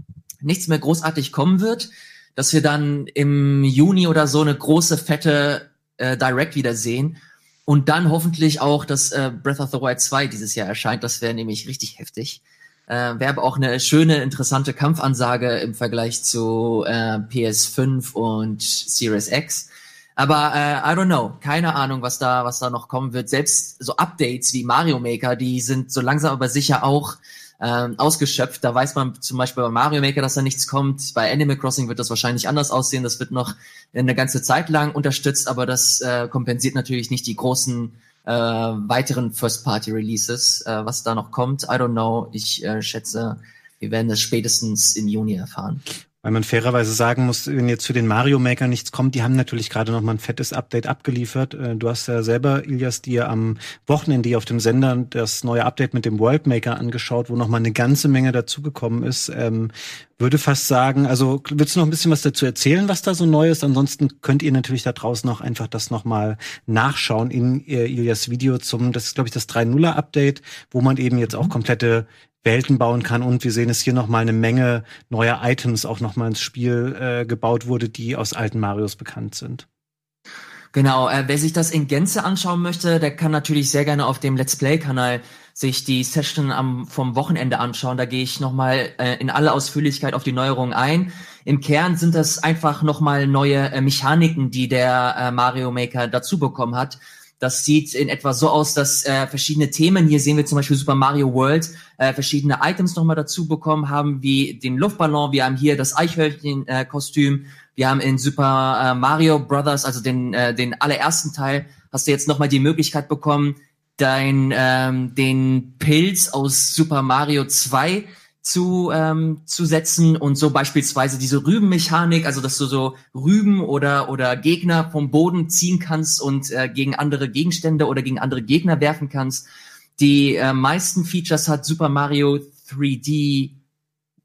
nichts mehr großartig kommen wird. dass wir dann im Juni oder so eine große, fette äh, Direct wieder sehen. Und dann hoffentlich auch, dass äh, Breath of the Wild 2 dieses Jahr erscheint. Das wäre nämlich richtig heftig. Äh, wäre aber auch eine schöne, interessante Kampfansage im Vergleich zu äh, PS5 und Series X. Aber äh, I don't know, keine Ahnung, was da, was da noch kommen wird. Selbst so Updates wie Mario Maker, die sind so langsam aber sicher auch ähm, ausgeschöpft. Da weiß man zum Beispiel bei Mario Maker, dass da nichts kommt. Bei Animal Crossing wird das wahrscheinlich anders aussehen. Das wird noch eine ganze Zeit lang unterstützt, aber das äh, kompensiert natürlich nicht die großen äh, weiteren First-Party-Releases, äh, was da noch kommt. I don't know. Ich äh, schätze, wir werden das spätestens im Juni erfahren. Weil man fairerweise sagen muss, wenn jetzt für den Mario Maker nichts kommt, die haben natürlich gerade noch mal ein fettes Update abgeliefert. Äh, du hast ja selber, Ilias, dir am Wochenende auf dem Sender das neue Update mit dem World Maker angeschaut, wo noch mal eine ganze Menge dazugekommen ist. Ähm, würde fast sagen, also willst du noch ein bisschen was dazu erzählen, was da so neu ist? Ansonsten könnt ihr natürlich da draußen auch einfach das noch mal nachschauen in äh, Ilias Video zum, das ist glaube ich das 3.0er Update, wo man eben jetzt auch komplette Welten bauen kann. Und wir sehen es hier nochmal eine Menge neuer Items auch nochmal ins Spiel äh, gebaut wurde, die aus alten Marios bekannt sind. Genau, äh, wer sich das in Gänze anschauen möchte, der kann natürlich sehr gerne auf dem Let's Play-Kanal sich die Session am, vom Wochenende anschauen. Da gehe ich nochmal äh, in aller Ausführlichkeit auf die Neuerungen ein. Im Kern sind das einfach nochmal neue äh, Mechaniken, die der äh, Mario Maker dazu bekommen hat. Das sieht in etwa so aus, dass äh, verschiedene Themen, hier sehen wir zum Beispiel Super Mario World, äh, verschiedene Items nochmal dazu bekommen haben, wie den Luftballon, wir haben hier das Eichhörnchen-Kostüm, äh, wir haben in Super äh, Mario Brothers, also den, äh, den allerersten Teil, hast du jetzt nochmal die Möglichkeit bekommen, dein, ähm, den Pilz aus Super Mario 2 zu, ähm, zu setzen und so beispielsweise diese Rübenmechanik, also dass du so Rüben oder, oder Gegner vom Boden ziehen kannst und äh, gegen andere Gegenstände oder gegen andere Gegner werfen kannst. Die äh, meisten Features hat Super Mario 3D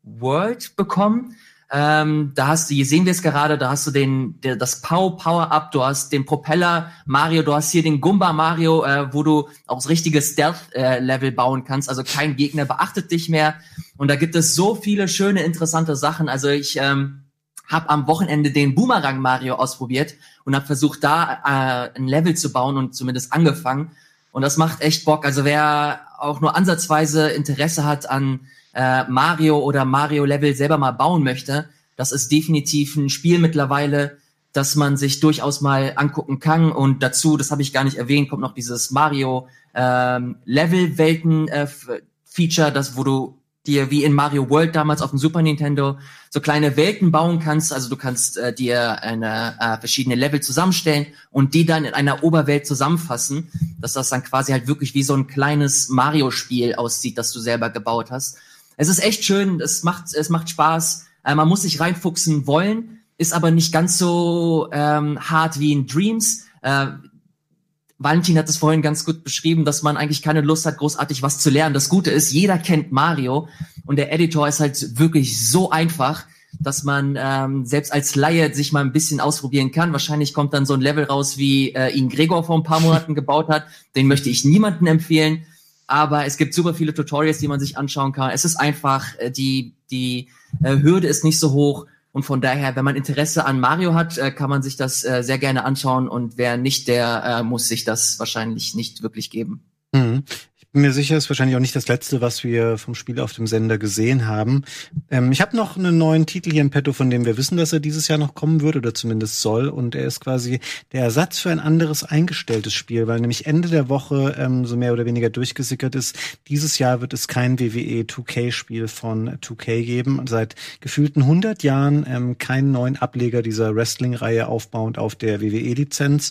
World bekommen. Ähm, da hast du, hier sehen wir es gerade, da hast du den, der, das Pow Power Up, du hast den Propeller Mario, du hast hier den Gumba Mario, äh, wo du auch das richtige Stealth äh, Level bauen kannst. Also kein Gegner beachtet dich mehr. Und da gibt es so viele schöne, interessante Sachen. Also ich ähm, habe am Wochenende den Boomerang Mario ausprobiert und habe versucht, da äh, ein Level zu bauen und zumindest angefangen. Und das macht echt Bock. Also wer auch nur ansatzweise Interesse hat an äh, Mario oder Mario Level selber mal bauen möchte, das ist definitiv ein Spiel mittlerweile, das man sich durchaus mal angucken kann. Und dazu, das habe ich gar nicht erwähnt, kommt noch dieses Mario ähm, Level Welten äh, Feature, das wo du dir wie in Mario World damals auf dem Super Nintendo so kleine Welten bauen kannst. Also du kannst äh, dir eine äh, verschiedene Level zusammenstellen und die dann in einer Oberwelt zusammenfassen, dass das dann quasi halt wirklich wie so ein kleines Mario-Spiel aussieht, das du selber gebaut hast. Es ist echt schön, es macht, es macht Spaß. Äh, man muss sich reinfuchsen wollen, ist aber nicht ganz so ähm, hart wie in Dreams. Äh, Valentin hat es vorhin ganz gut beschrieben, dass man eigentlich keine Lust hat, großartig was zu lernen. Das Gute ist, jeder kennt Mario und der Editor ist halt wirklich so einfach, dass man ähm, selbst als Laie sich mal ein bisschen ausprobieren kann. Wahrscheinlich kommt dann so ein Level raus, wie äh, ihn Gregor vor ein paar Monaten gebaut hat. Den möchte ich niemandem empfehlen aber es gibt super viele Tutorials, die man sich anschauen kann. Es ist einfach, äh, die, die äh, Hürde ist nicht so hoch. Und von daher, wenn man Interesse an Mario hat, äh, kann man sich das äh, sehr gerne anschauen. Und wer nicht, der äh, muss sich das wahrscheinlich nicht wirklich geben. Mhm bin mir sicher, ist wahrscheinlich auch nicht das letzte, was wir vom Spiel auf dem Sender gesehen haben. Ähm, ich habe noch einen neuen Titel hier im Petto, von dem wir wissen, dass er dieses Jahr noch kommen wird oder zumindest soll. Und er ist quasi der Ersatz für ein anderes eingestelltes Spiel, weil nämlich Ende der Woche ähm, so mehr oder weniger durchgesickert ist. Dieses Jahr wird es kein WWE 2K-Spiel von 2K geben. Seit gefühlten 100 Jahren ähm, keinen neuen Ableger dieser Wrestling-Reihe aufbauend auf der WWE-Lizenz.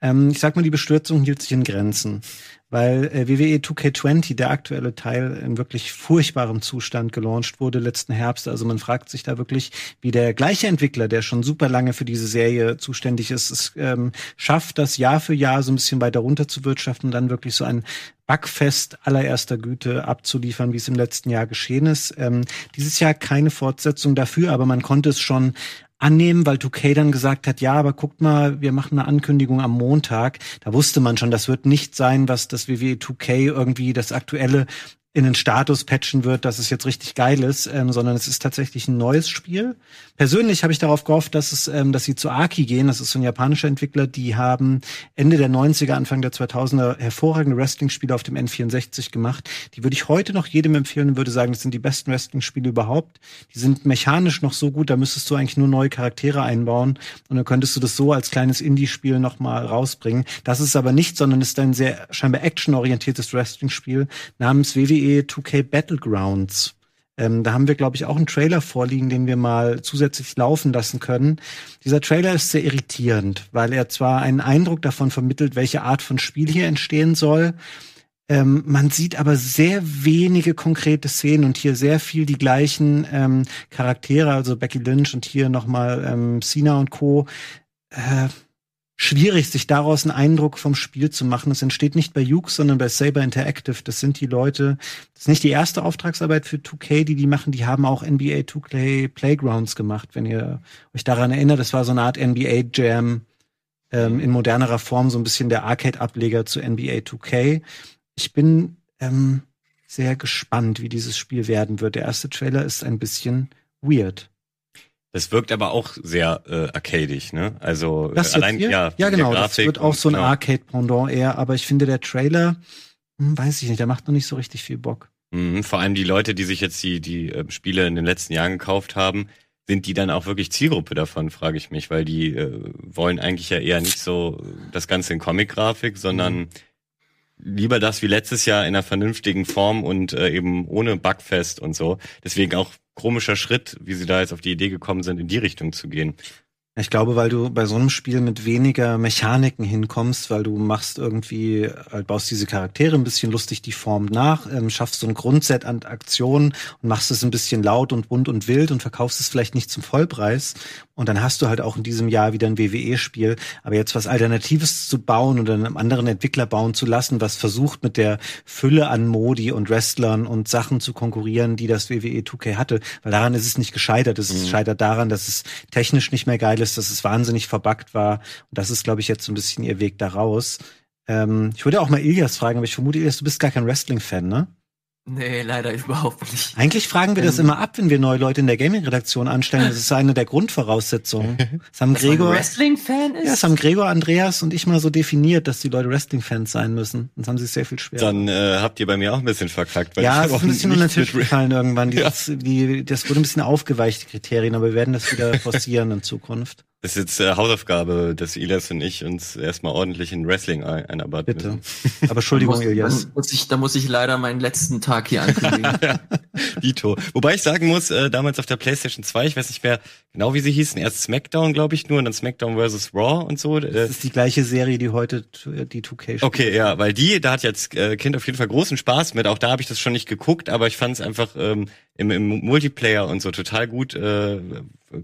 Ähm, ich sag mal, die Bestürzung hielt sich in Grenzen weil äh, WWE 2K20, der aktuelle Teil, in wirklich furchtbarem Zustand gelauncht wurde letzten Herbst. Also man fragt sich da wirklich, wie der gleiche Entwickler, der schon super lange für diese Serie zuständig ist, es ähm, schafft, das Jahr für Jahr so ein bisschen weiter runter zu wirtschaften und dann wirklich so ein Backfest allererster Güte abzuliefern, wie es im letzten Jahr geschehen ist. Ähm, dieses Jahr keine Fortsetzung dafür, aber man konnte es schon annehmen, weil 2K dann gesagt hat, ja, aber guckt mal, wir machen eine Ankündigung am Montag. Da wusste man schon, das wird nicht sein, was das WWE 2K irgendwie das aktuelle in den Status patchen wird, dass es jetzt richtig geil ist, ähm, sondern es ist tatsächlich ein neues Spiel. Persönlich habe ich darauf gehofft, dass es, ähm, dass sie zu Aki gehen. Das ist so ein japanischer Entwickler, die haben Ende der 90er, Anfang der 2000er hervorragende Wrestling-Spiele auf dem N64 gemacht. Die würde ich heute noch jedem empfehlen und würde sagen, das sind die besten Wrestling-Spiele überhaupt. Die sind mechanisch noch so gut, da müsstest du eigentlich nur neue Charaktere einbauen und dann könntest du das so als kleines Indie-Spiel noch mal rausbringen. Das ist aber nicht, sondern ist ein sehr scheinbar actionorientiertes Wrestling-Spiel namens WWE WWE 2K Battlegrounds. Ähm, da haben wir, glaube ich, auch einen Trailer vorliegen, den wir mal zusätzlich laufen lassen können. Dieser Trailer ist sehr irritierend, weil er zwar einen Eindruck davon vermittelt, welche Art von Spiel hier entstehen soll. Ähm, man sieht aber sehr wenige konkrete Szenen und hier sehr viel die gleichen ähm, Charaktere, also Becky Lynch und hier nochmal ähm, Cena und Co. Äh, schwierig, sich daraus einen Eindruck vom Spiel zu machen. Es entsteht nicht bei Hughes, sondern bei Saber Interactive. Das sind die Leute, das ist nicht die erste Auftragsarbeit für 2K, die die machen. Die haben auch NBA 2K Playgrounds gemacht, wenn ihr euch daran erinnert. Das war so eine Art NBA Jam ähm, in modernerer Form, so ein bisschen der Arcade-Ableger zu NBA 2K. Ich bin ähm, sehr gespannt, wie dieses Spiel werden wird. Der erste Trailer ist ein bisschen weird. Das wirkt aber auch sehr äh, arcadig, ne? Also das allein hier? ja, ja genau, das wird auch so ein genau. Arcade Pendant eher, aber ich finde der Trailer, hm, weiß ich nicht, der macht noch nicht so richtig viel Bock. Mhm, vor allem die Leute, die sich jetzt die die äh, Spiele in den letzten Jahren gekauft haben, sind die dann auch wirklich Zielgruppe davon, frage ich mich, weil die äh, wollen eigentlich ja eher nicht so das Ganze in Comic-Grafik, sondern mhm. Lieber das wie letztes Jahr in einer vernünftigen Form und äh, eben ohne Bugfest und so. Deswegen auch komischer Schritt, wie sie da jetzt auf die Idee gekommen sind, in die Richtung zu gehen. Ich glaube, weil du bei so einem Spiel mit weniger Mechaniken hinkommst, weil du machst irgendwie, halt baust diese Charaktere ein bisschen lustig die Form nach, ähm, schaffst so ein Grundset an Aktionen und machst es ein bisschen laut und bunt und wild und verkaufst es vielleicht nicht zum Vollpreis. Und dann hast du halt auch in diesem Jahr wieder ein WWE-Spiel. Aber jetzt was Alternatives zu bauen oder einem anderen Entwickler bauen zu lassen, was versucht mit der Fülle an Modi und Wrestlern und Sachen zu konkurrieren, die das WWE 2K hatte, weil daran ist es nicht gescheitert. Es mhm. scheitert daran, dass es technisch nicht mehr geil ist, dass es wahnsinnig verbuggt war. Und das ist, glaube ich, jetzt so ein bisschen ihr Weg daraus. Ähm, ich würde auch mal Ilias fragen, aber ich vermute, Ilias, du bist gar kein Wrestling-Fan, ne? Nee, leider überhaupt nicht. Eigentlich fragen wir ähm, das immer ab, wenn wir neue Leute in der Gaming-Redaktion anstellen. Das ist eine der Grundvoraussetzungen. Das haben Gregor, Wrestling-Fan ist? Ja, das haben Gregor, Andreas und ich mal so definiert, dass die Leute Wrestling-Fans sein müssen. Das haben sie sehr viel schwerer. Dann äh, habt ihr bei mir auch ein bisschen verkackt. Weil ja, es ist ein bisschen unter den Tisch gefallen irgendwann. Dieses, ja. die, das wurde ein bisschen aufgeweicht, die Kriterien, aber wir werden das wieder forcieren in Zukunft. Das ist jetzt äh, Hausaufgabe, dass Elias und ich uns erstmal ordentlich in Wrestling einarbeiten Bitte. Müssen. Aber Entschuldigung, da muss, Elias. Da muss, ich, da muss ich leider meinen letzten Tag hier ankündigen. ja, Dito. Wobei ich sagen muss, äh, damals auf der PlayStation 2, ich weiß nicht mehr genau, wie sie hießen, erst SmackDown, glaube ich, nur, und dann SmackDown vs. Raw und so. Äh, das ist die gleiche Serie, die heute die 2K spielt. Okay, ja, weil die, da hat jetzt äh, Kind auf jeden Fall großen Spaß mit. Auch da habe ich das schon nicht geguckt, aber ich fand es einfach ähm, im, im Multiplayer und so total gut. Äh,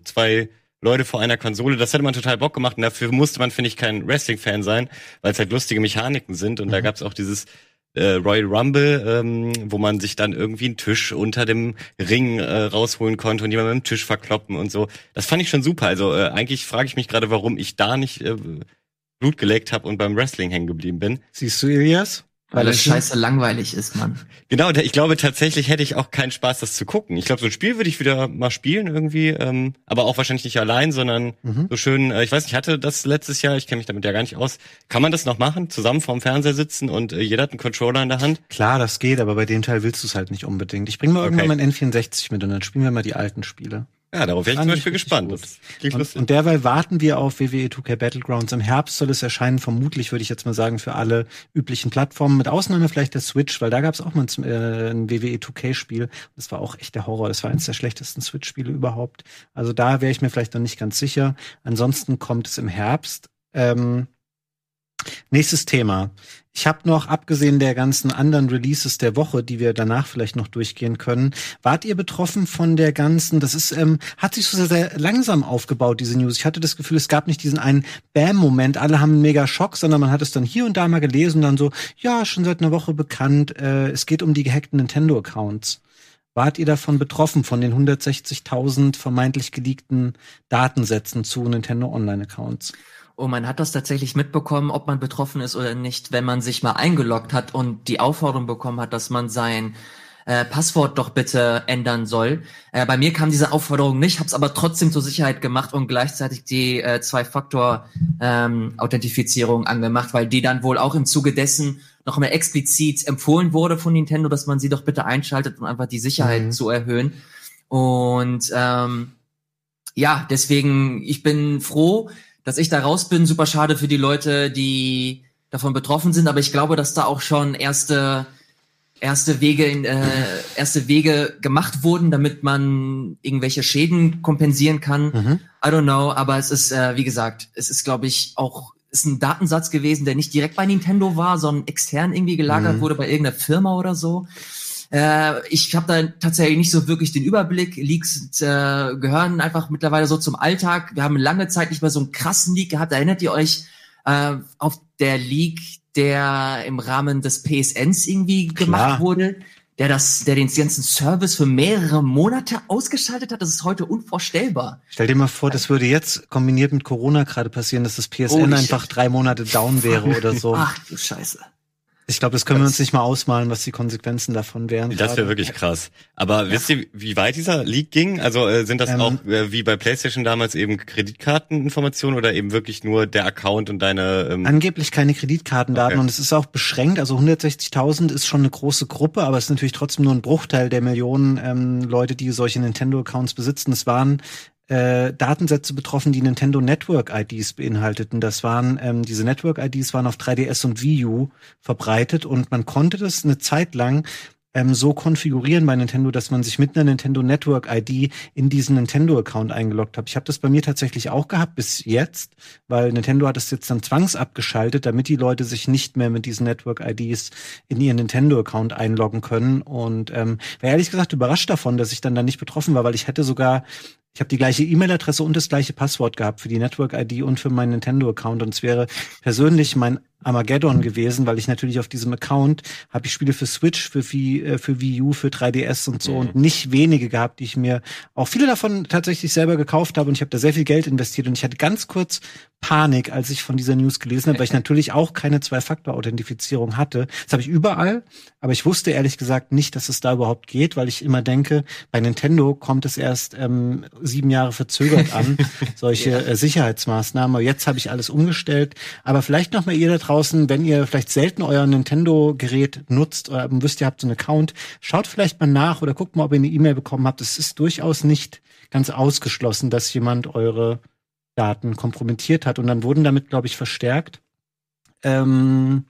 zwei Leute vor einer Konsole. Das hätte man total Bock gemacht und dafür musste man, finde ich, kein Wrestling-Fan sein, weil es halt lustige Mechaniken sind. Und mhm. da gab es auch dieses äh, Royal Rumble, ähm, wo man sich dann irgendwie einen Tisch unter dem Ring äh, rausholen konnte und jemand mit dem Tisch verkloppen und so. Das fand ich schon super. Also äh, eigentlich frage ich mich gerade, warum ich da nicht äh, Blut geleckt habe und beim Wrestling hängen geblieben bin. Siehst du, Elias? Weil es scheiße langweilig ist, Mann. Genau, ich glaube tatsächlich hätte ich auch keinen Spaß, das zu gucken. Ich glaube, so ein Spiel würde ich wieder mal spielen irgendwie, ähm, aber auch wahrscheinlich nicht allein, sondern mhm. so schön, äh, ich weiß nicht, ich hatte das letztes Jahr, ich kenne mich damit ja gar nicht aus. Kann man das noch machen? Zusammen vorm Fernseher sitzen und äh, jeder hat einen Controller in der Hand? Klar, das geht, aber bei dem Teil willst du es halt nicht unbedingt. Ich bringe mal okay. irgendwann mein N64 mit und dann spielen wir mal die alten Spiele. Ja, darauf wäre ich zum Beispiel gespannt. Und, und, derweil warten wir auf WWE 2K Battlegrounds. Im Herbst soll es erscheinen, vermutlich würde ich jetzt mal sagen, für alle üblichen Plattformen, mit Ausnahme vielleicht der Switch, weil da gab es auch mal ein, äh, ein WWE 2K-Spiel. Das war auch echt der Horror. Das war eines der schlechtesten Switch-Spiele überhaupt. Also da wäre ich mir vielleicht noch nicht ganz sicher. Ansonsten kommt es im Herbst. Ähm, nächstes Thema. Ich habe noch, abgesehen der ganzen anderen Releases der Woche, die wir danach vielleicht noch durchgehen können, wart ihr betroffen von der ganzen, das ist, ähm, hat sich so sehr, sehr langsam aufgebaut, diese News. Ich hatte das Gefühl, es gab nicht diesen einen Bam-Moment, alle haben einen mega Schock, sondern man hat es dann hier und da mal gelesen und dann so, ja, schon seit einer Woche bekannt, äh, es geht um die gehackten Nintendo-Accounts. Wart ihr davon betroffen, von den 160.000 vermeintlich geleakten Datensätzen zu Nintendo Online-Accounts? Und man hat das tatsächlich mitbekommen, ob man betroffen ist oder nicht, wenn man sich mal eingeloggt hat und die Aufforderung bekommen hat, dass man sein äh, Passwort doch bitte ändern soll. Äh, bei mir kam diese Aufforderung nicht, habe es aber trotzdem zur Sicherheit gemacht und gleichzeitig die äh, Zwei-Faktor-Authentifizierung ähm, angemacht, weil die dann wohl auch im Zuge dessen noch mehr explizit empfohlen wurde von Nintendo, dass man sie doch bitte einschaltet, um einfach die Sicherheit mhm. zu erhöhen. Und ähm, ja, deswegen, ich bin froh, dass ich da raus bin. Super schade für die Leute, die davon betroffen sind, aber ich glaube, dass da auch schon erste erste Wege in, äh, erste Wege gemacht wurden, damit man irgendwelche Schäden kompensieren kann. Mhm. I don't know, aber es ist äh, wie gesagt, es ist glaube ich auch ist ein Datensatz gewesen, der nicht direkt bei Nintendo war, sondern extern irgendwie gelagert mhm. wurde bei irgendeiner Firma oder so. Äh, ich habe da tatsächlich nicht so wirklich den Überblick. Leaks äh, gehören einfach mittlerweile so zum Alltag. Wir haben lange Zeit nicht mehr so einen krassen Leak gehabt. Erinnert ihr euch äh, auf der Leak, der im Rahmen des PSNs irgendwie Klar. gemacht wurde? der das, der den ganzen Service für mehrere Monate ausgeschaltet hat, das ist heute unvorstellbar. Stell dir mal vor, das würde jetzt kombiniert mit Corona gerade passieren, dass das PSN oh, einfach drei Monate down wäre oder so. Ach du Scheiße. Ich glaube, das können wir uns nicht mal ausmalen, was die Konsequenzen davon wären. Das wäre wirklich krass. Aber ja. wisst ihr, wie weit dieser Leak ging? Also äh, sind das ähm, auch äh, wie bei PlayStation damals eben Kreditkarteninformationen oder eben wirklich nur der Account und deine? Ähm Angeblich keine Kreditkartendaten okay. und es ist auch beschränkt. Also 160.000 ist schon eine große Gruppe, aber es ist natürlich trotzdem nur ein Bruchteil der Millionen ähm, Leute, die solche Nintendo-Accounts besitzen. Es waren äh, Datensätze betroffen, die Nintendo Network IDs beinhalteten. Das waren ähm, diese Network IDs waren auf 3DS und Wii U verbreitet und man konnte das eine Zeit lang ähm, so konfigurieren bei Nintendo, dass man sich mit einer Nintendo Network ID in diesen Nintendo Account eingeloggt hat. Ich habe das bei mir tatsächlich auch gehabt bis jetzt, weil Nintendo hat es jetzt dann zwangsabgeschaltet, damit die Leute sich nicht mehr mit diesen Network IDs in ihren Nintendo Account einloggen können und ähm, war ehrlich gesagt überrascht davon, dass ich dann da nicht betroffen war, weil ich hätte sogar ich habe die gleiche E-Mail-Adresse und das gleiche Passwort gehabt für die Network-ID und für meinen Nintendo-Account. Und es wäre persönlich mein Armageddon gewesen, weil ich natürlich auf diesem Account habe ich Spiele für Switch, für Wii, äh, für Wii U, für 3DS und so mhm. und nicht wenige gehabt, die ich mir auch viele davon tatsächlich selber gekauft habe und ich habe da sehr viel Geld investiert und ich hatte ganz kurz Panik, als ich von dieser News gelesen habe, weil ich natürlich auch keine Zwei-Faktor-Authentifizierung hatte. Das habe ich überall, aber ich wusste ehrlich gesagt nicht, dass es da überhaupt geht, weil ich immer denke, bei Nintendo kommt es erst ähm, sieben Jahre verzögert an, solche ja. äh, Sicherheitsmaßnahmen. Aber jetzt habe ich alles umgestellt. Aber vielleicht noch mal ihr da draußen, wenn ihr vielleicht selten euer Nintendo-Gerät nutzt oder wisst, ihr habt so einen Account, schaut vielleicht mal nach oder guckt mal, ob ihr eine E-Mail bekommen habt. Es ist durchaus nicht ganz ausgeschlossen, dass jemand eure Daten kompromittiert hat. Und dann wurden damit, glaube ich, verstärkt. Ähm,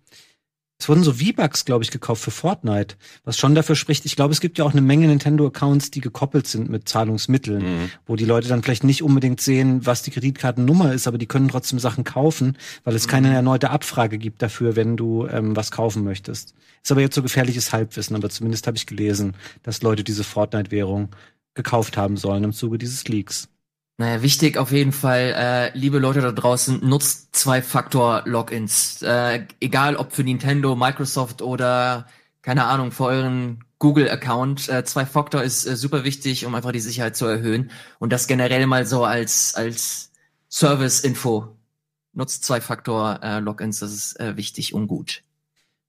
es wurden so V-Bucks, glaube ich, gekauft für Fortnite, was schon dafür spricht. Ich glaube, es gibt ja auch eine Menge Nintendo-Accounts, die gekoppelt sind mit Zahlungsmitteln, mhm. wo die Leute dann vielleicht nicht unbedingt sehen, was die Kreditkartennummer ist, aber die können trotzdem Sachen kaufen, weil es mhm. keine erneute Abfrage gibt dafür, wenn du ähm, was kaufen möchtest. Ist aber jetzt so gefährliches Halbwissen, aber zumindest habe ich gelesen, dass Leute diese Fortnite-Währung gekauft haben sollen im Zuge dieses Leaks. Naja, wichtig auf jeden Fall, äh, liebe Leute da draußen, nutzt Zwei-Faktor-Logins. Äh, egal ob für Nintendo, Microsoft oder, keine Ahnung, für euren Google-Account. Äh, Zwei-Faktor ist äh, super wichtig, um einfach die Sicherheit zu erhöhen. Und das generell mal so als, als Service-Info. Nutzt Zwei-Faktor-Logins, das ist äh, wichtig und gut.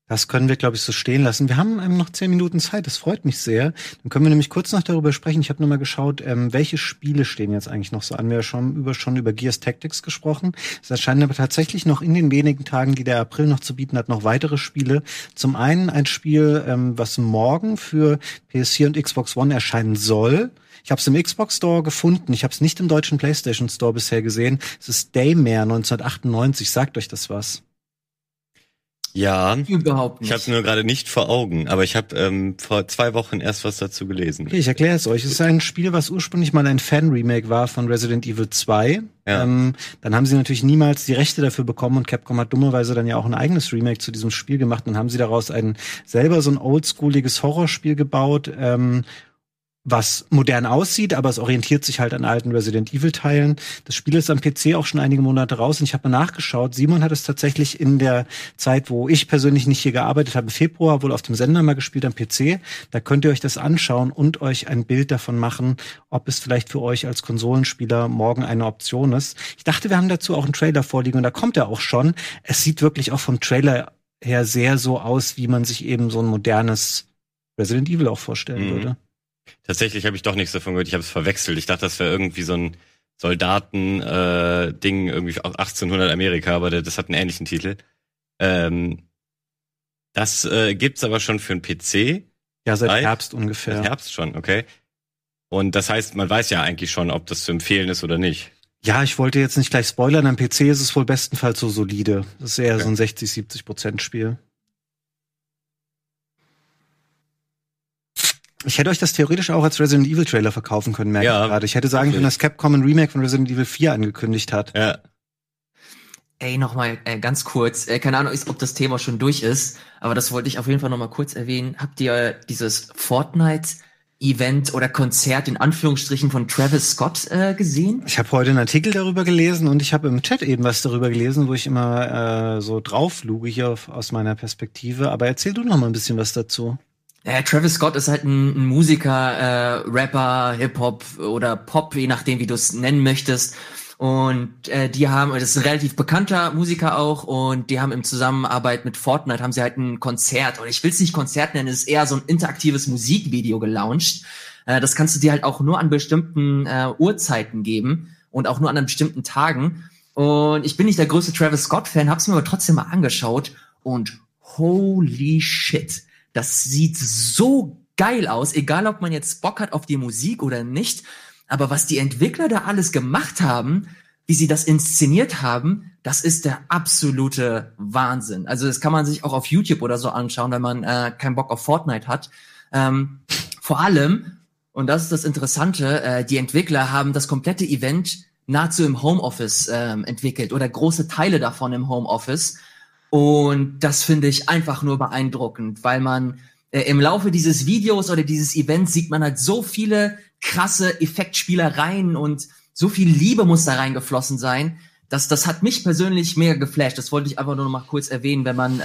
Das können wir, glaube ich, so stehen lassen. Wir haben ähm, noch zehn Minuten Zeit, das freut mich sehr. Dann können wir nämlich kurz noch darüber sprechen. Ich habe nur mal geschaut, ähm, welche Spiele stehen jetzt eigentlich noch so an. Wir haben schon über, schon über Gears Tactics gesprochen. Es erscheinen aber tatsächlich noch in den wenigen Tagen, die der April noch zu bieten hat, noch weitere Spiele. Zum einen ein Spiel, ähm, was morgen für PS4 und Xbox One erscheinen soll. Ich habe es im Xbox Store gefunden. Ich habe es nicht im deutschen PlayStation Store bisher gesehen. Es ist Daymare 1998. Sagt euch das was? Ja, überhaupt nicht. Ich habe es nur gerade nicht vor Augen, aber ich habe ähm, vor zwei Wochen erst was dazu gelesen. Okay, ich erkläre es euch. Es ist ein Spiel, was ursprünglich mal ein Fan-Remake war von Resident Evil 2. Ja. Ähm, dann haben sie natürlich niemals die Rechte dafür bekommen und Capcom hat dummerweise dann ja auch ein eigenes Remake zu diesem Spiel gemacht. Dann haben sie daraus ein selber so ein oldschooliges Horrorspiel gebaut. Ähm, was modern aussieht, aber es orientiert sich halt an alten Resident Evil Teilen. Das Spiel ist am PC auch schon einige Monate raus und ich habe mal nachgeschaut. Simon hat es tatsächlich in der Zeit, wo ich persönlich nicht hier gearbeitet habe, Februar wohl auf dem Sender mal gespielt am PC. Da könnt ihr euch das anschauen und euch ein Bild davon machen, ob es vielleicht für euch als Konsolenspieler morgen eine Option ist. Ich dachte, wir haben dazu auch einen Trailer vorliegen und da kommt er auch schon. Es sieht wirklich auch vom Trailer her sehr so aus, wie man sich eben so ein modernes Resident Evil auch vorstellen mhm. würde. Tatsächlich habe ich doch nichts davon gehört. Ich habe es verwechselt. Ich dachte, das wäre irgendwie so ein Soldaten-Ding, äh, irgendwie aus 1800 Amerika, aber das hat einen ähnlichen Titel. Ähm, das äh, gibt's aber schon für einen PC. Ja, seit Zeit. Herbst ungefähr. Seit Herbst schon, okay. Und das heißt, man weiß ja eigentlich schon, ob das zu empfehlen ist oder nicht. Ja, ich wollte jetzt nicht gleich spoilern. Am PC ist es wohl bestenfalls so solide. Das ist eher okay. so ein 60, 70 Prozent Spiel. Ich hätte euch das theoretisch auch als Resident Evil Trailer verkaufen können, merke ja, ich gerade. Ich hätte sagen können, dass Capcom ein Remake von Resident Evil 4 angekündigt hat. Ja. Ey, nochmal äh, ganz kurz, äh, keine Ahnung, ob das Thema schon durch ist, aber das wollte ich auf jeden Fall nochmal kurz erwähnen. Habt ihr dieses Fortnite Event oder Konzert in Anführungsstrichen von Travis Scott äh, gesehen? Ich habe heute einen Artikel darüber gelesen und ich habe im Chat eben was darüber gelesen, wo ich immer äh, so drauf luge hier auf, aus meiner Perspektive. Aber erzähl du noch mal ein bisschen was dazu. Ja, Travis Scott ist halt ein, ein Musiker, äh, Rapper, Hip-Hop oder Pop, je nachdem, wie du es nennen möchtest. Und äh, die haben, das ist ein relativ bekannter Musiker auch, und die haben im Zusammenarbeit mit Fortnite haben sie halt ein Konzert, oder ich will es nicht Konzert nennen, es ist eher so ein interaktives Musikvideo gelauncht. Äh, das kannst du dir halt auch nur an bestimmten äh, Uhrzeiten geben und auch nur an bestimmten Tagen. Und ich bin nicht der größte Travis Scott-Fan, hab's mir aber trotzdem mal angeschaut und holy shit das sieht so geil aus, egal ob man jetzt Bock hat auf die Musik oder nicht. Aber was die Entwickler da alles gemacht haben, wie sie das inszeniert haben, das ist der absolute Wahnsinn. Also das kann man sich auch auf YouTube oder so anschauen, wenn man äh, keinen Bock auf Fortnite hat. Ähm, vor allem, und das ist das Interessante, äh, die Entwickler haben das komplette Event nahezu im Homeoffice ähm, entwickelt oder große Teile davon im Homeoffice. Und das finde ich einfach nur beeindruckend, weil man äh, im Laufe dieses Videos oder dieses Events sieht man halt so viele krasse Effektspielereien und so viel Liebe muss da reingeflossen sein. Das, das hat mich persönlich mega geflasht. Das wollte ich einfach nur noch mal kurz erwähnen, wenn man äh,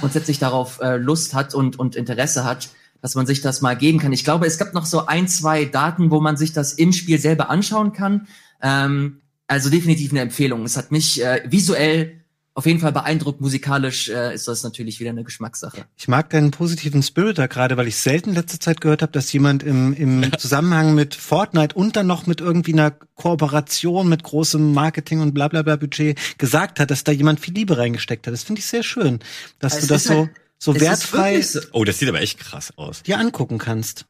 grundsätzlich darauf äh, Lust hat und, und Interesse hat, dass man sich das mal geben kann. Ich glaube, es gibt noch so ein, zwei Daten, wo man sich das im Spiel selber anschauen kann. Ähm, also definitiv eine Empfehlung. Es hat mich äh, visuell auf jeden Fall beeindruckt. Musikalisch äh, ist das natürlich wieder eine Geschmackssache. Ich mag deinen positiven Spirit da gerade, weil ich selten letzte Zeit gehört habe, dass jemand im, im Zusammenhang mit Fortnite und dann noch mit irgendwie einer Kooperation mit großem Marketing und bla bla bla Budget gesagt hat, dass da jemand viel Liebe reingesteckt hat. Das finde ich sehr schön, dass es du das so, halt, so wertfrei. So. Oh, das sieht aber echt krass aus. Dir angucken kannst.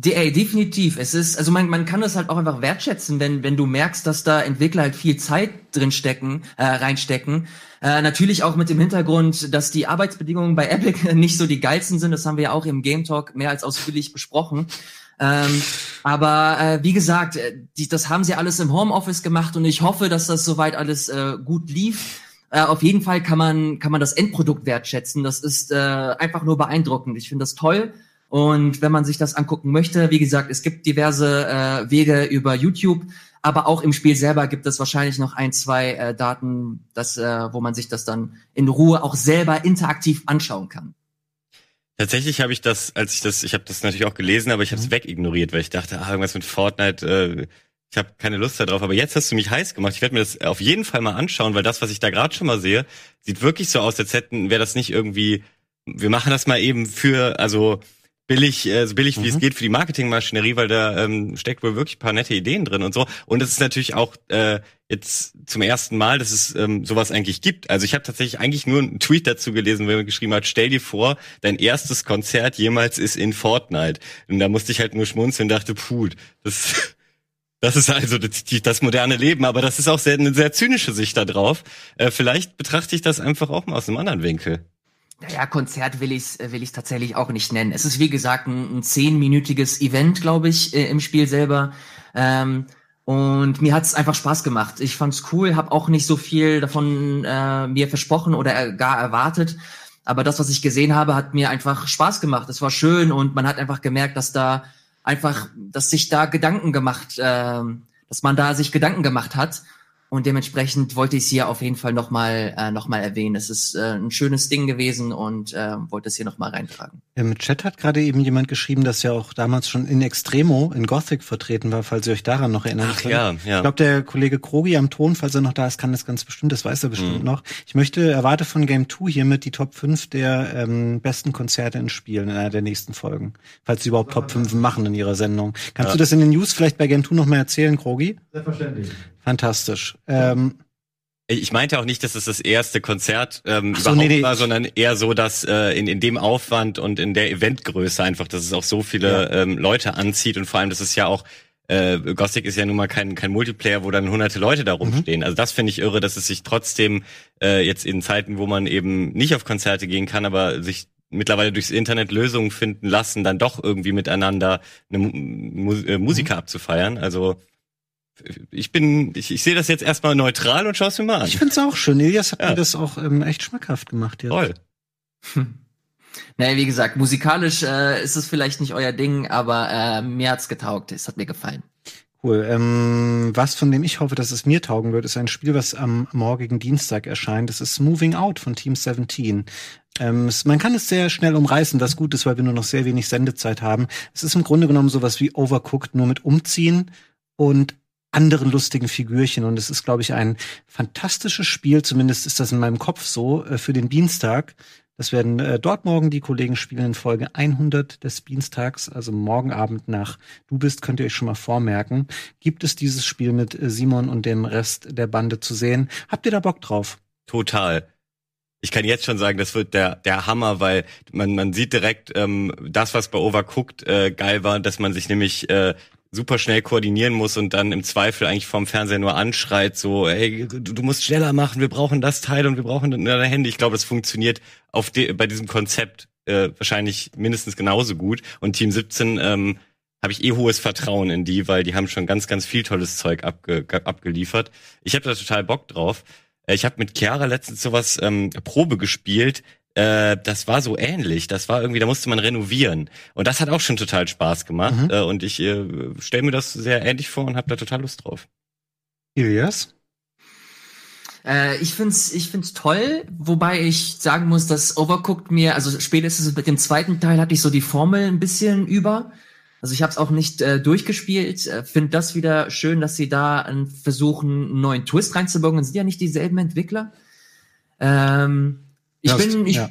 De ey, definitiv. Es ist, also man, man kann das halt auch einfach wertschätzen, wenn, wenn du merkst, dass da Entwickler halt viel Zeit drin stecken, äh, reinstecken. Äh, natürlich auch mit dem Hintergrund, dass die Arbeitsbedingungen bei Epic nicht so die geilsten sind. Das haben wir ja auch im Game Talk mehr als ausführlich besprochen. Ähm, aber äh, wie gesagt, äh, die, das haben sie alles im Homeoffice gemacht und ich hoffe, dass das soweit alles äh, gut lief. Äh, auf jeden Fall kann man, kann man das Endprodukt wertschätzen. Das ist äh, einfach nur beeindruckend. Ich finde das toll. Und wenn man sich das angucken möchte, wie gesagt, es gibt diverse äh, Wege über YouTube, aber auch im Spiel selber gibt es wahrscheinlich noch ein, zwei äh, Daten, das, äh, wo man sich das dann in Ruhe auch selber interaktiv anschauen kann. Tatsächlich habe ich das, als ich das, ich habe das natürlich auch gelesen, aber ich habe es mhm. wegignoriert, weil ich dachte, ah, irgendwas mit Fortnite, äh, ich habe keine Lust darauf. Aber jetzt hast du mich heiß gemacht. Ich werde mir das auf jeden Fall mal anschauen, weil das, was ich da gerade schon mal sehe, sieht wirklich so aus, als hätten, wäre das nicht irgendwie, wir machen das mal eben für, also billig, äh, so billig wie mhm. es geht für die Marketingmaschinerie, weil da ähm, steckt wohl wirklich paar nette Ideen drin und so. Und es ist natürlich auch äh, jetzt zum ersten Mal, dass es ähm, sowas eigentlich gibt. Also ich habe tatsächlich eigentlich nur einen Tweet dazu gelesen, wo er geschrieben hat, stell dir vor, dein erstes Konzert jemals ist in Fortnite. Und da musste ich halt nur schmunzeln und dachte, puh, das das ist also das, das, moderne Leben, aber das ist auch sehr, eine sehr zynische Sicht da drauf. Äh, vielleicht betrachte ich das einfach auch mal aus einem anderen Winkel. Naja, Konzert will ich will ich tatsächlich auch nicht nennen. Es ist wie gesagt ein, ein zehnminütiges Event, glaube ich, äh, im Spiel selber. Ähm, und mir hat's einfach Spaß gemacht. Ich fand's cool, habe auch nicht so viel davon äh, mir versprochen oder gar erwartet. Aber das, was ich gesehen habe, hat mir einfach Spaß gemacht. Es war schön und man hat einfach gemerkt, dass da einfach, dass sich da Gedanken gemacht, äh, dass man da sich Gedanken gemacht hat und dementsprechend wollte ich es hier auf jeden Fall nochmal äh, noch mal erwähnen. Es ist äh, ein schönes Ding gewesen und äh, wollte es hier nochmal reintragen. Im Chat hat gerade eben jemand geschrieben, dass ja auch damals schon in Extremo in Gothic vertreten war, falls ihr euch daran noch erinnern könnt. Ja, ja. Ich glaube, der Kollege Krogi am Ton, falls er noch da ist, kann das ganz bestimmt, das weiß er bestimmt mhm. noch. Ich möchte, erwarte von Game 2 hiermit die Top 5 der ähm, besten Konzerte in Spielen in einer der nächsten Folgen. Falls sie überhaupt Top 5 machen in ihrer Sendung. Kannst ja. du das in den News vielleicht bei Game 2 noch mal erzählen, Krogi? Selbstverständlich. Fantastisch. Ähm, ich meinte auch nicht, dass es das erste Konzert ähm, so, überhaupt nee, nee. war, sondern eher so, dass äh, in, in dem Aufwand und in der Eventgröße einfach, dass es auch so viele ja. ähm, Leute anzieht und vor allem, dass es ja auch äh, Gothic ist ja nun mal kein, kein Multiplayer, wo dann hunderte Leute da rumstehen. Mhm. Also das finde ich irre, dass es sich trotzdem äh, jetzt in Zeiten, wo man eben nicht auf Konzerte gehen kann, aber sich mittlerweile durchs Internet Lösungen finden lassen, dann doch irgendwie miteinander eine Mu äh, Musiker mhm. abzufeiern. Also ich bin, ich, ich sehe das jetzt erstmal neutral und schaue es mir mal an. Ich finde es auch schön. Elias hat ja. mir das auch ähm, echt schmackhaft gemacht jetzt. Toll. Hm. Naja, wie gesagt, musikalisch äh, ist es vielleicht nicht euer Ding, aber äh, mir hat's getaugt. Es hat mir gefallen. Cool. Ähm, was von dem ich hoffe, dass es mir taugen wird, ist ein Spiel, was am morgigen Dienstag erscheint. Das ist Moving Out von Team 17. Ähm, es, man kann es sehr schnell umreißen, was gut ist, weil wir nur noch sehr wenig Sendezeit haben. Es ist im Grunde genommen sowas wie Overcooked, nur mit Umziehen und anderen lustigen Figürchen. Und es ist, glaube ich, ein fantastisches Spiel, zumindest ist das in meinem Kopf so, äh, für den Dienstag. Das werden äh, dort morgen die Kollegen spielen in Folge 100 des Dienstags, also morgen Abend nach Du bist, könnt ihr euch schon mal vormerken. Gibt es dieses Spiel mit äh, Simon und dem Rest der Bande zu sehen? Habt ihr da Bock drauf? Total. Ich kann jetzt schon sagen, das wird der der Hammer, weil man man sieht direkt ähm, das, was bei Overcooked äh, geil war, dass man sich nämlich äh, super schnell koordinieren muss und dann im Zweifel eigentlich vom Fernseher nur anschreit, so, hey, du, du musst schneller machen, wir brauchen das Teil und wir brauchen deine Hände. Ich glaube, das funktioniert auf de, bei diesem Konzept äh, wahrscheinlich mindestens genauso gut. Und Team 17 ähm, habe ich eh hohes Vertrauen in die, weil die haben schon ganz, ganz viel tolles Zeug abge, abgeliefert. Ich habe da total Bock drauf. Äh, ich habe mit Chiara letztens sowas ähm, Probe gespielt äh, das war so ähnlich. Das war irgendwie, da musste man renovieren. Und das hat auch schon total Spaß gemacht. Mhm. Äh, und ich äh, stelle mir das sehr ähnlich vor und habe da total Lust drauf. Ilias? Äh, ich find's, ich find's toll, wobei ich sagen muss, dass Overcooked mir, also spätestens mit dem zweiten Teil hatte ich so die Formel ein bisschen über. Also ich habe es auch nicht äh, durchgespielt. Äh, Finde das wieder schön, dass sie da versuchen, einen neuen Twist reinzubauen. Sind ja nicht dieselben Entwickler. Ähm, ich bin, ich, ja.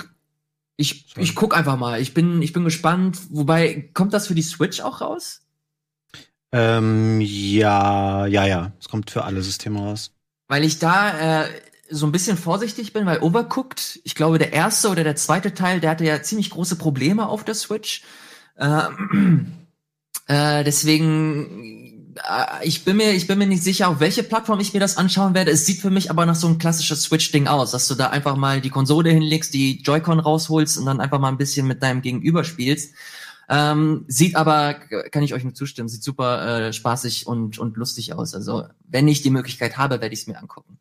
ich, ich, ich guck einfach mal. Ich bin, ich bin gespannt. Wobei, kommt das für die Switch auch raus? Ähm, ja, ja, ja. Es kommt für alle Systeme raus. Weil ich da äh, so ein bisschen vorsichtig bin, weil Overcooked, ich glaube, der erste oder der zweite Teil, der hatte ja ziemlich große Probleme auf der Switch. Äh, äh, deswegen ich bin mir, ich bin mir nicht sicher, auf welche Plattform ich mir das anschauen werde. Es sieht für mich aber nach so ein klassisches Switch-Ding aus, dass du da einfach mal die Konsole hinlegst, die Joy-Con rausholst und dann einfach mal ein bisschen mit deinem Gegenüber spielst. Ähm, sieht aber, kann ich euch nur zustimmen, sieht super äh, spaßig und, und lustig aus. Also, wenn ich die Möglichkeit habe, werde ich es mir angucken.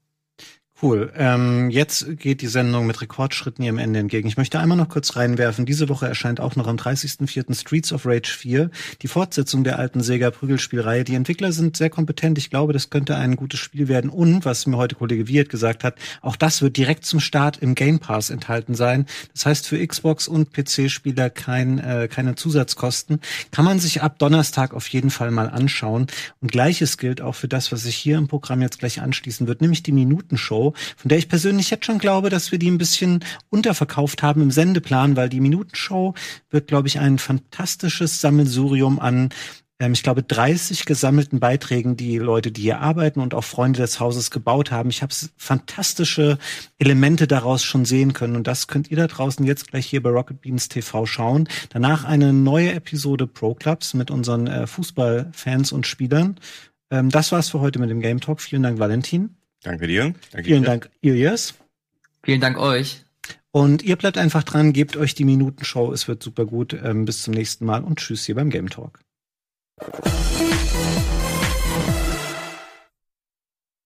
Cool. Ähm, jetzt geht die Sendung mit Rekordschritten ihrem Ende entgegen. Ich möchte einmal noch kurz reinwerfen. Diese Woche erscheint auch noch am 30.04. Streets of Rage 4, die Fortsetzung der alten Sega Prügelspielreihe. Die Entwickler sind sehr kompetent. Ich glaube, das könnte ein gutes Spiel werden. Und, was mir heute Kollege Wirt gesagt hat, auch das wird direkt zum Start im Game Pass enthalten sein. Das heißt, für Xbox und PC-Spieler kein, äh, keine Zusatzkosten. Kann man sich ab Donnerstag auf jeden Fall mal anschauen. Und gleiches gilt auch für das, was sich hier im Programm jetzt gleich anschließen wird, nämlich die Minutenshow von der ich persönlich jetzt schon glaube, dass wir die ein bisschen unterverkauft haben im Sendeplan, weil die Minutenshow wird, glaube ich, ein fantastisches Sammelsurium an ähm, ich glaube, 30 gesammelten Beiträgen, die Leute, die hier arbeiten und auch Freunde des Hauses gebaut haben. Ich habe fantastische Elemente daraus schon sehen können und das könnt ihr da draußen jetzt gleich hier bei Rocket Beans TV schauen. Danach eine neue Episode Pro Clubs mit unseren äh, Fußballfans und Spielern. Ähm, das war's für heute mit dem Game Talk. Vielen Dank, Valentin. Danke dir. Danke Vielen dir. Dank, Ilias. Vielen Dank euch. Und ihr bleibt einfach dran, gebt euch die Minutenshow, es wird super gut. Ähm, bis zum nächsten Mal und tschüss hier beim Game Talk.